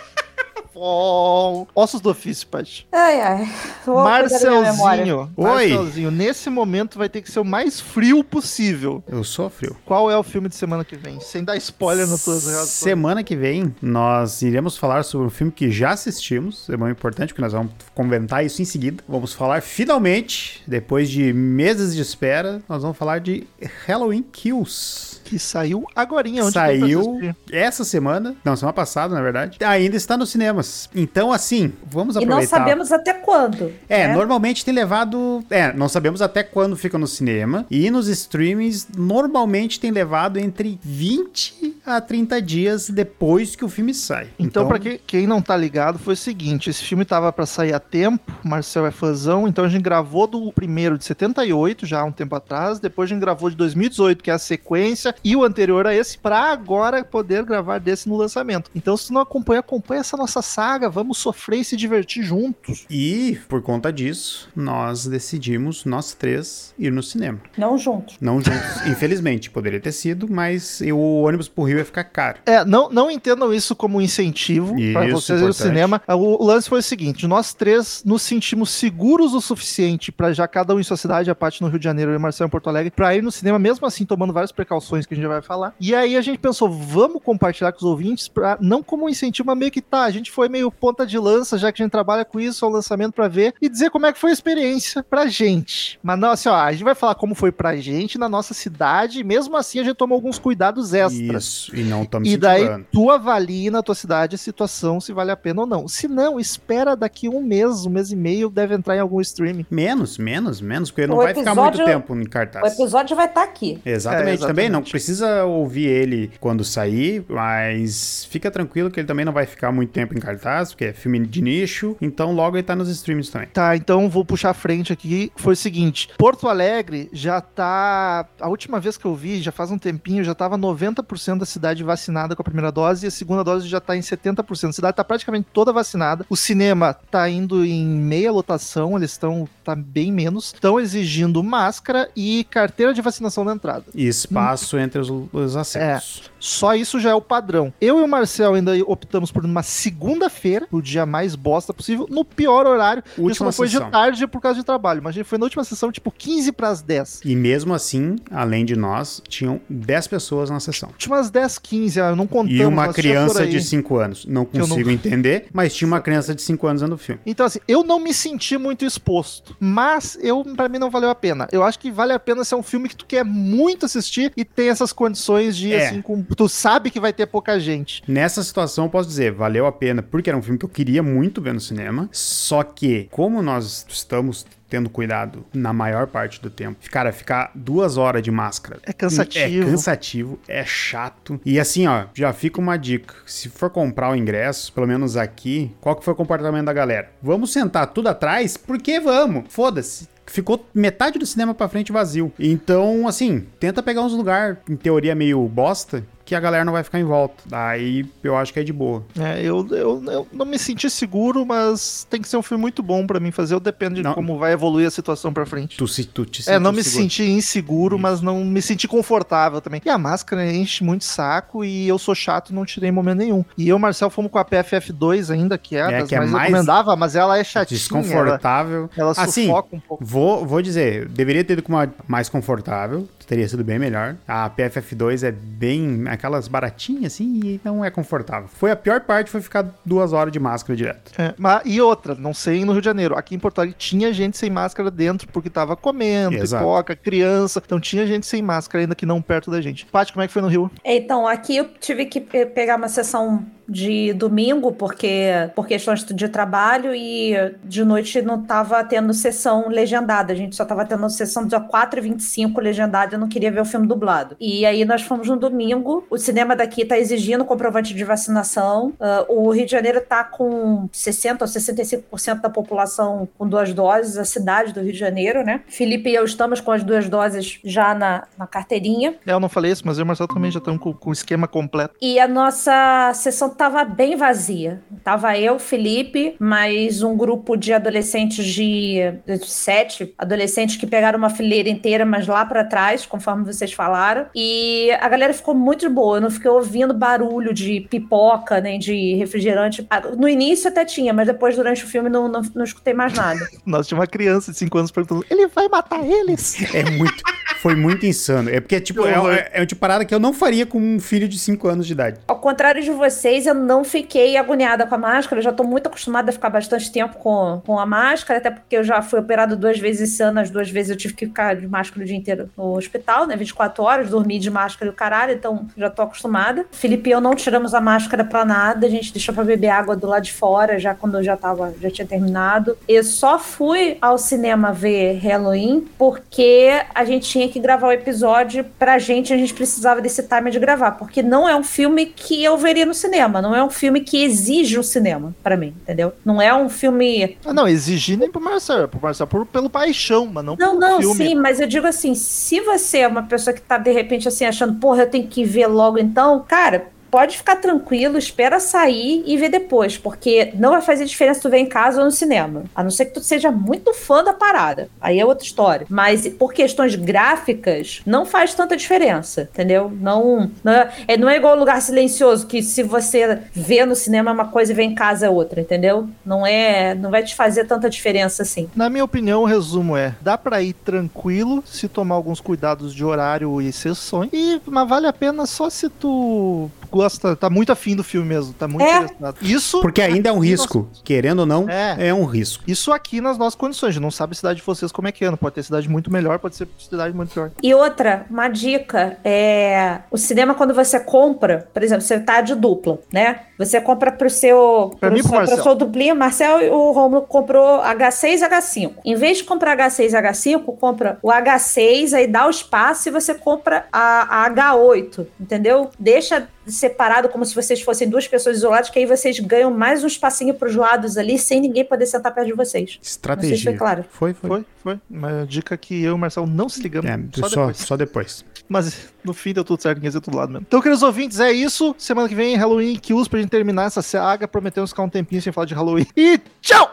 Oh, ossos do ofício, Paty. Ai, ai. Vou. Marcelzinho, Oi. Marcelzinho, nesse momento vai ter que ser o mais frio possível. Eu sou frio. Qual é o filme de semana que vem? Sem dar spoiler nas tuas reações. Semana que vem, nós iremos falar sobre um filme que já assistimos. É muito importante, porque nós vamos comentar isso em seguida. Vamos falar finalmente, depois de meses de espera, nós vamos falar de Halloween Kills. Que saiu agorinha. Onde Saiu essa semana, não, semana passada, na verdade. Ainda está nos cinemas. Então, assim, vamos E aproveitar. não sabemos até quando. É, né? normalmente tem levado. É, não sabemos até quando fica no cinema. E nos streamings, normalmente tem levado entre 20 a 30 dias depois que o filme sai. Então, pra que- quem não tá ligado, foi o seguinte: esse filme tava pra sair a tempo, o Marcel é fãzão, então a gente gravou do primeiro de 78, já há um tempo atrás, depois a gente gravou de 2018, que é a sequência, e o anterior a esse, pra agora poder gravar desse no lançamento. Então, se tu não acompanha, acompanha essa nossa saga, vamos sofrer e se divertir juntos. E, por conta disso, nós decidimos, nós três, ir no cinema. Não juntos. Não juntos, <laughs> infelizmente. Poderia ter sido, mas eu- o ônibus pro Rio ia ficar caro. É, não, não entendam isso como um incentivo para vocês ir ao cinema. O, o lance foi o seguinte: nós três nos sentimos seguros o suficiente para já cada um em sua cidade, a parte no Rio de Janeiro e o Marcelo em Porto Alegre, para ir no cinema, mesmo assim, tomando várias precauções que a gente já vai falar. E aí a gente pensou, vamos compartilhar com os ouvintes, pra, não como um incentivo, mas meio que tá. A gente foi meio ponta de lança, já que a gente trabalha com isso, ao lançamento para ver e dizer como é que foi a experiência pra gente. Mas não, assim, ó, a gente vai falar como foi pra gente na nossa cidade, e mesmo assim a gente tomou alguns cuidados extras. Isso, e não estamos E daí tu avalie na tua cidade a situação se vale a pena ou não. Se não, espera daqui um mês, um mês e meio, deve entrar em algum streaming. Menos, menos, menos, porque não O vai ficar muito episódio- tempo em O cartaz. episódio vai estar aqui. Exatamente, É, também não exatamente. Precisa ouvir ele quando sair, mas fica tranquilo que ele também não vai ficar muito tempo em cartaz, porque é filme de nicho, então logo ele tá nos streams também. Tá, então vou puxar a frente aqui. Foi o seguinte: Porto Alegre já tá. A última vez que eu vi, já faz um tempinho, já tava 90% da cidade vacinada com a primeira dose e a segunda dose já tá em 70%. A cidade tá praticamente toda vacinada. O cinema tá indo em meia lotação, eles estão. tá bem menos. Estão exigindo máscara e carteira de vacinação na entrada. E espaço entre os, os assentos. Só isso já é o padrão. Eu e o Marcel ainda optamos por uma segunda-feira, o dia mais bosta possível, no pior horário. isso Última não foi sessão. de tarde por causa de trabalho, mas foi na última sessão, tipo 15 pras 10. E mesmo assim, além de nós, tinham 10 pessoas na sessão. Tinha umas 10, 15, ah, não contamos. E uma criança de 5 anos. Não eu não- consigo entender, mas tinha uma criança de 5 anos no filme. Então, assim, eu não me senti muito exposto, mas eu, para mim, não valeu a pena. Eu acho que vale a pena ser um filme que tu quer muito assistir e tem essas condições de, É. assim, com, tu sabe que vai ter pouca gente. Nessa situação, eu posso dizer, valeu a pena, porque era um filme que eu queria muito ver no cinema. Só que, como nós estamos tendo cuidado na maior parte do tempo, cara, ficar duas horas de máscara É cansativo. É cansativo, é chato. E assim, ó, já fica uma dica. Se for comprar o ingresso, pelo menos aqui, qual que foi o comportamento da galera? Vamos sentar tudo atrás? Porque vamos. Foda-se. Ficou metade do cinema pra frente vazio. Então, assim, tenta pegar uns lugares, em teoria, meio bosta, que a galera não vai ficar em volta. Daí eu acho que é de boa. É, eu, eu, eu não me senti seguro, mas tem que ser um filme muito bom pra mim fazer. Eu dependo de Não. como vai evoluir a situação pra frente. Tu, se, tu te É, não me seguro. senti inseguro, mas não me senti confortável também. E a máscara enche muito saco e eu sou chato, não tirei em momento nenhum. E eu e Marcel fomos com a PFF2 ainda, que é, É, das que é mais, mais recomendava, mas ela é chatinha. Ela, Desconfortável. ela assim, sufoca um pouco. Vou, vou dizer, deveria ter ido com uma mais confortável, teria sido bem melhor. A PFF2 é bem. aquelas baratinhas assim, e não é confortável. Foi a pior parte, foi ficar duas horas de máscara direto. É, mas, e outra, não sei no Rio de Janeiro. Aqui em Porto Alegre tinha gente sem máscara dentro porque tava comendo, Exato. pipoca, criança. Então tinha gente sem máscara ainda que não perto da gente. Paty, como é que foi no Rio? Então, aqui eu tive que pe- pegar uma sessão de domingo, porque por questões de trabalho, e de noite não tava tendo sessão legendada. A gente só tava tendo sessão dia 4 e 25 legendada, eu não queria ver o filme dublado. E aí nós fomos no domingo. O cinema daqui tá exigindo comprovante de vacinação. Ah, o Rio de Janeiro tá com 60 ou 65% da população com duas doses, a cidade do Rio de Janeiro, né? Felipe e eu estamos com as duas doses já na, na carteirinha. É, eu não falei isso, mas eu e o Marcelo também já estamos com, com o esquema completo. E a nossa sessão tava bem vazia. Tava eu, Felipe, mais um grupo de adolescentes de, de sete adolescentes que pegaram uma fileira inteira, mas lá pra trás, conforme vocês falaram. E a galera ficou muito de boa. Eu não fiquei ouvindo barulho de pipoca, nem de refrigerante. Ah, No início até tinha, mas depois, durante o filme, não, não, não escutei mais nada. <laughs> Nós tinha uma criança de 5 anos perguntando: ele vai matar eles? É muito. Foi muito insano. É porque, tipo, é, é, é tipo parada que eu não faria com um filho de 5 anos de idade. Ao contrário de vocês, eu não fiquei agoniada com a máscara. Eu já tô muito acostumada a ficar bastante tempo com, com a máscara, até porque eu já fui operada duas vezes esse ano. As duas vezes eu tive que ficar de máscara o dia inteiro no hospital, né? 24 horas, dormir de máscara e o caralho, então já tô acostumada. Felipe e eu não tiramos a máscara pra nada, a gente deixou pra beber água do lado de fora, já quando eu já tava, já tinha terminado. Eu só fui ao cinema ver Halloween porque a gente tinha que gravar o episódio pra gente, a gente precisava desse time de gravar, porque não é um filme que eu veria no cinema, não é um filme que exige o cinema pra mim, entendeu? Não é um filme Ah, não, exigir nem pro Marcelo, pro Marcelo por, pelo paixão, mas não, Não, não, filme. sim, mas eu digo assim, se você é uma pessoa que tá de repente assim achando, porra, eu tenho que ver logo então, cara, pode ficar tranquilo, espera sair e ver depois, porque não vai fazer diferença tu ver em casa ou no cinema. A não ser que tu seja muito fã da parada. Aí é outra história. Mas por questões gráficas, não faz tanta diferença, entendeu? Não, não, é, é- não é igual lugar silencioso, que se você vê no cinema uma coisa e vê em casa é outra, entendeu? Não é, não vai te fazer tanta diferença assim. Na minha opinião, o resumo é: dá pra ir tranquilo se tomar alguns cuidados de horário e sessões. E, mas vale a pena só se tu gosta, tá muito afim do filme mesmo, tá muito É. interessado. Isso. Porque ainda é um risco. nós- Querendo ou não, É. é um risco. Isso aqui nas nossas condições. A gente não sabe a cidade de vocês como é que anda. Pode ter cidade muito melhor, pode ser cidade muito pior. E outra, uma dica é o cinema quando você compra, por exemplo, você tá de dupla, né? Você compra pro seu Pra mim e pro seu, Marcelo. sua duplinha, Marcel e o Romulo comprou H6 H5. Em vez de comprar H6 H5, compra o H6, aí dá o espaço e você compra a, a H8, entendeu? Deixa separado como se vocês fossem duas pessoas isoladas, que aí vocês ganham mais um espacinho pros lados ali, sem ninguém poder sentar perto de vocês. Estratégia. Não sei se foi claro. Foi, foi. Foi, foi. Uma dica que eu e o Marcelo não se ligamos. É, só, só, depois. só depois. Mas no fim deu tudo certo, ninguém saiu do lado mesmo. Então, queridos ouvintes, é isso. Semana que vem, Halloween que usa pra gente terminar essa saga. Prometemos ficar um tempinho sem falar de Halloween. E tchau!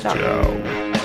Tchau. Tchau.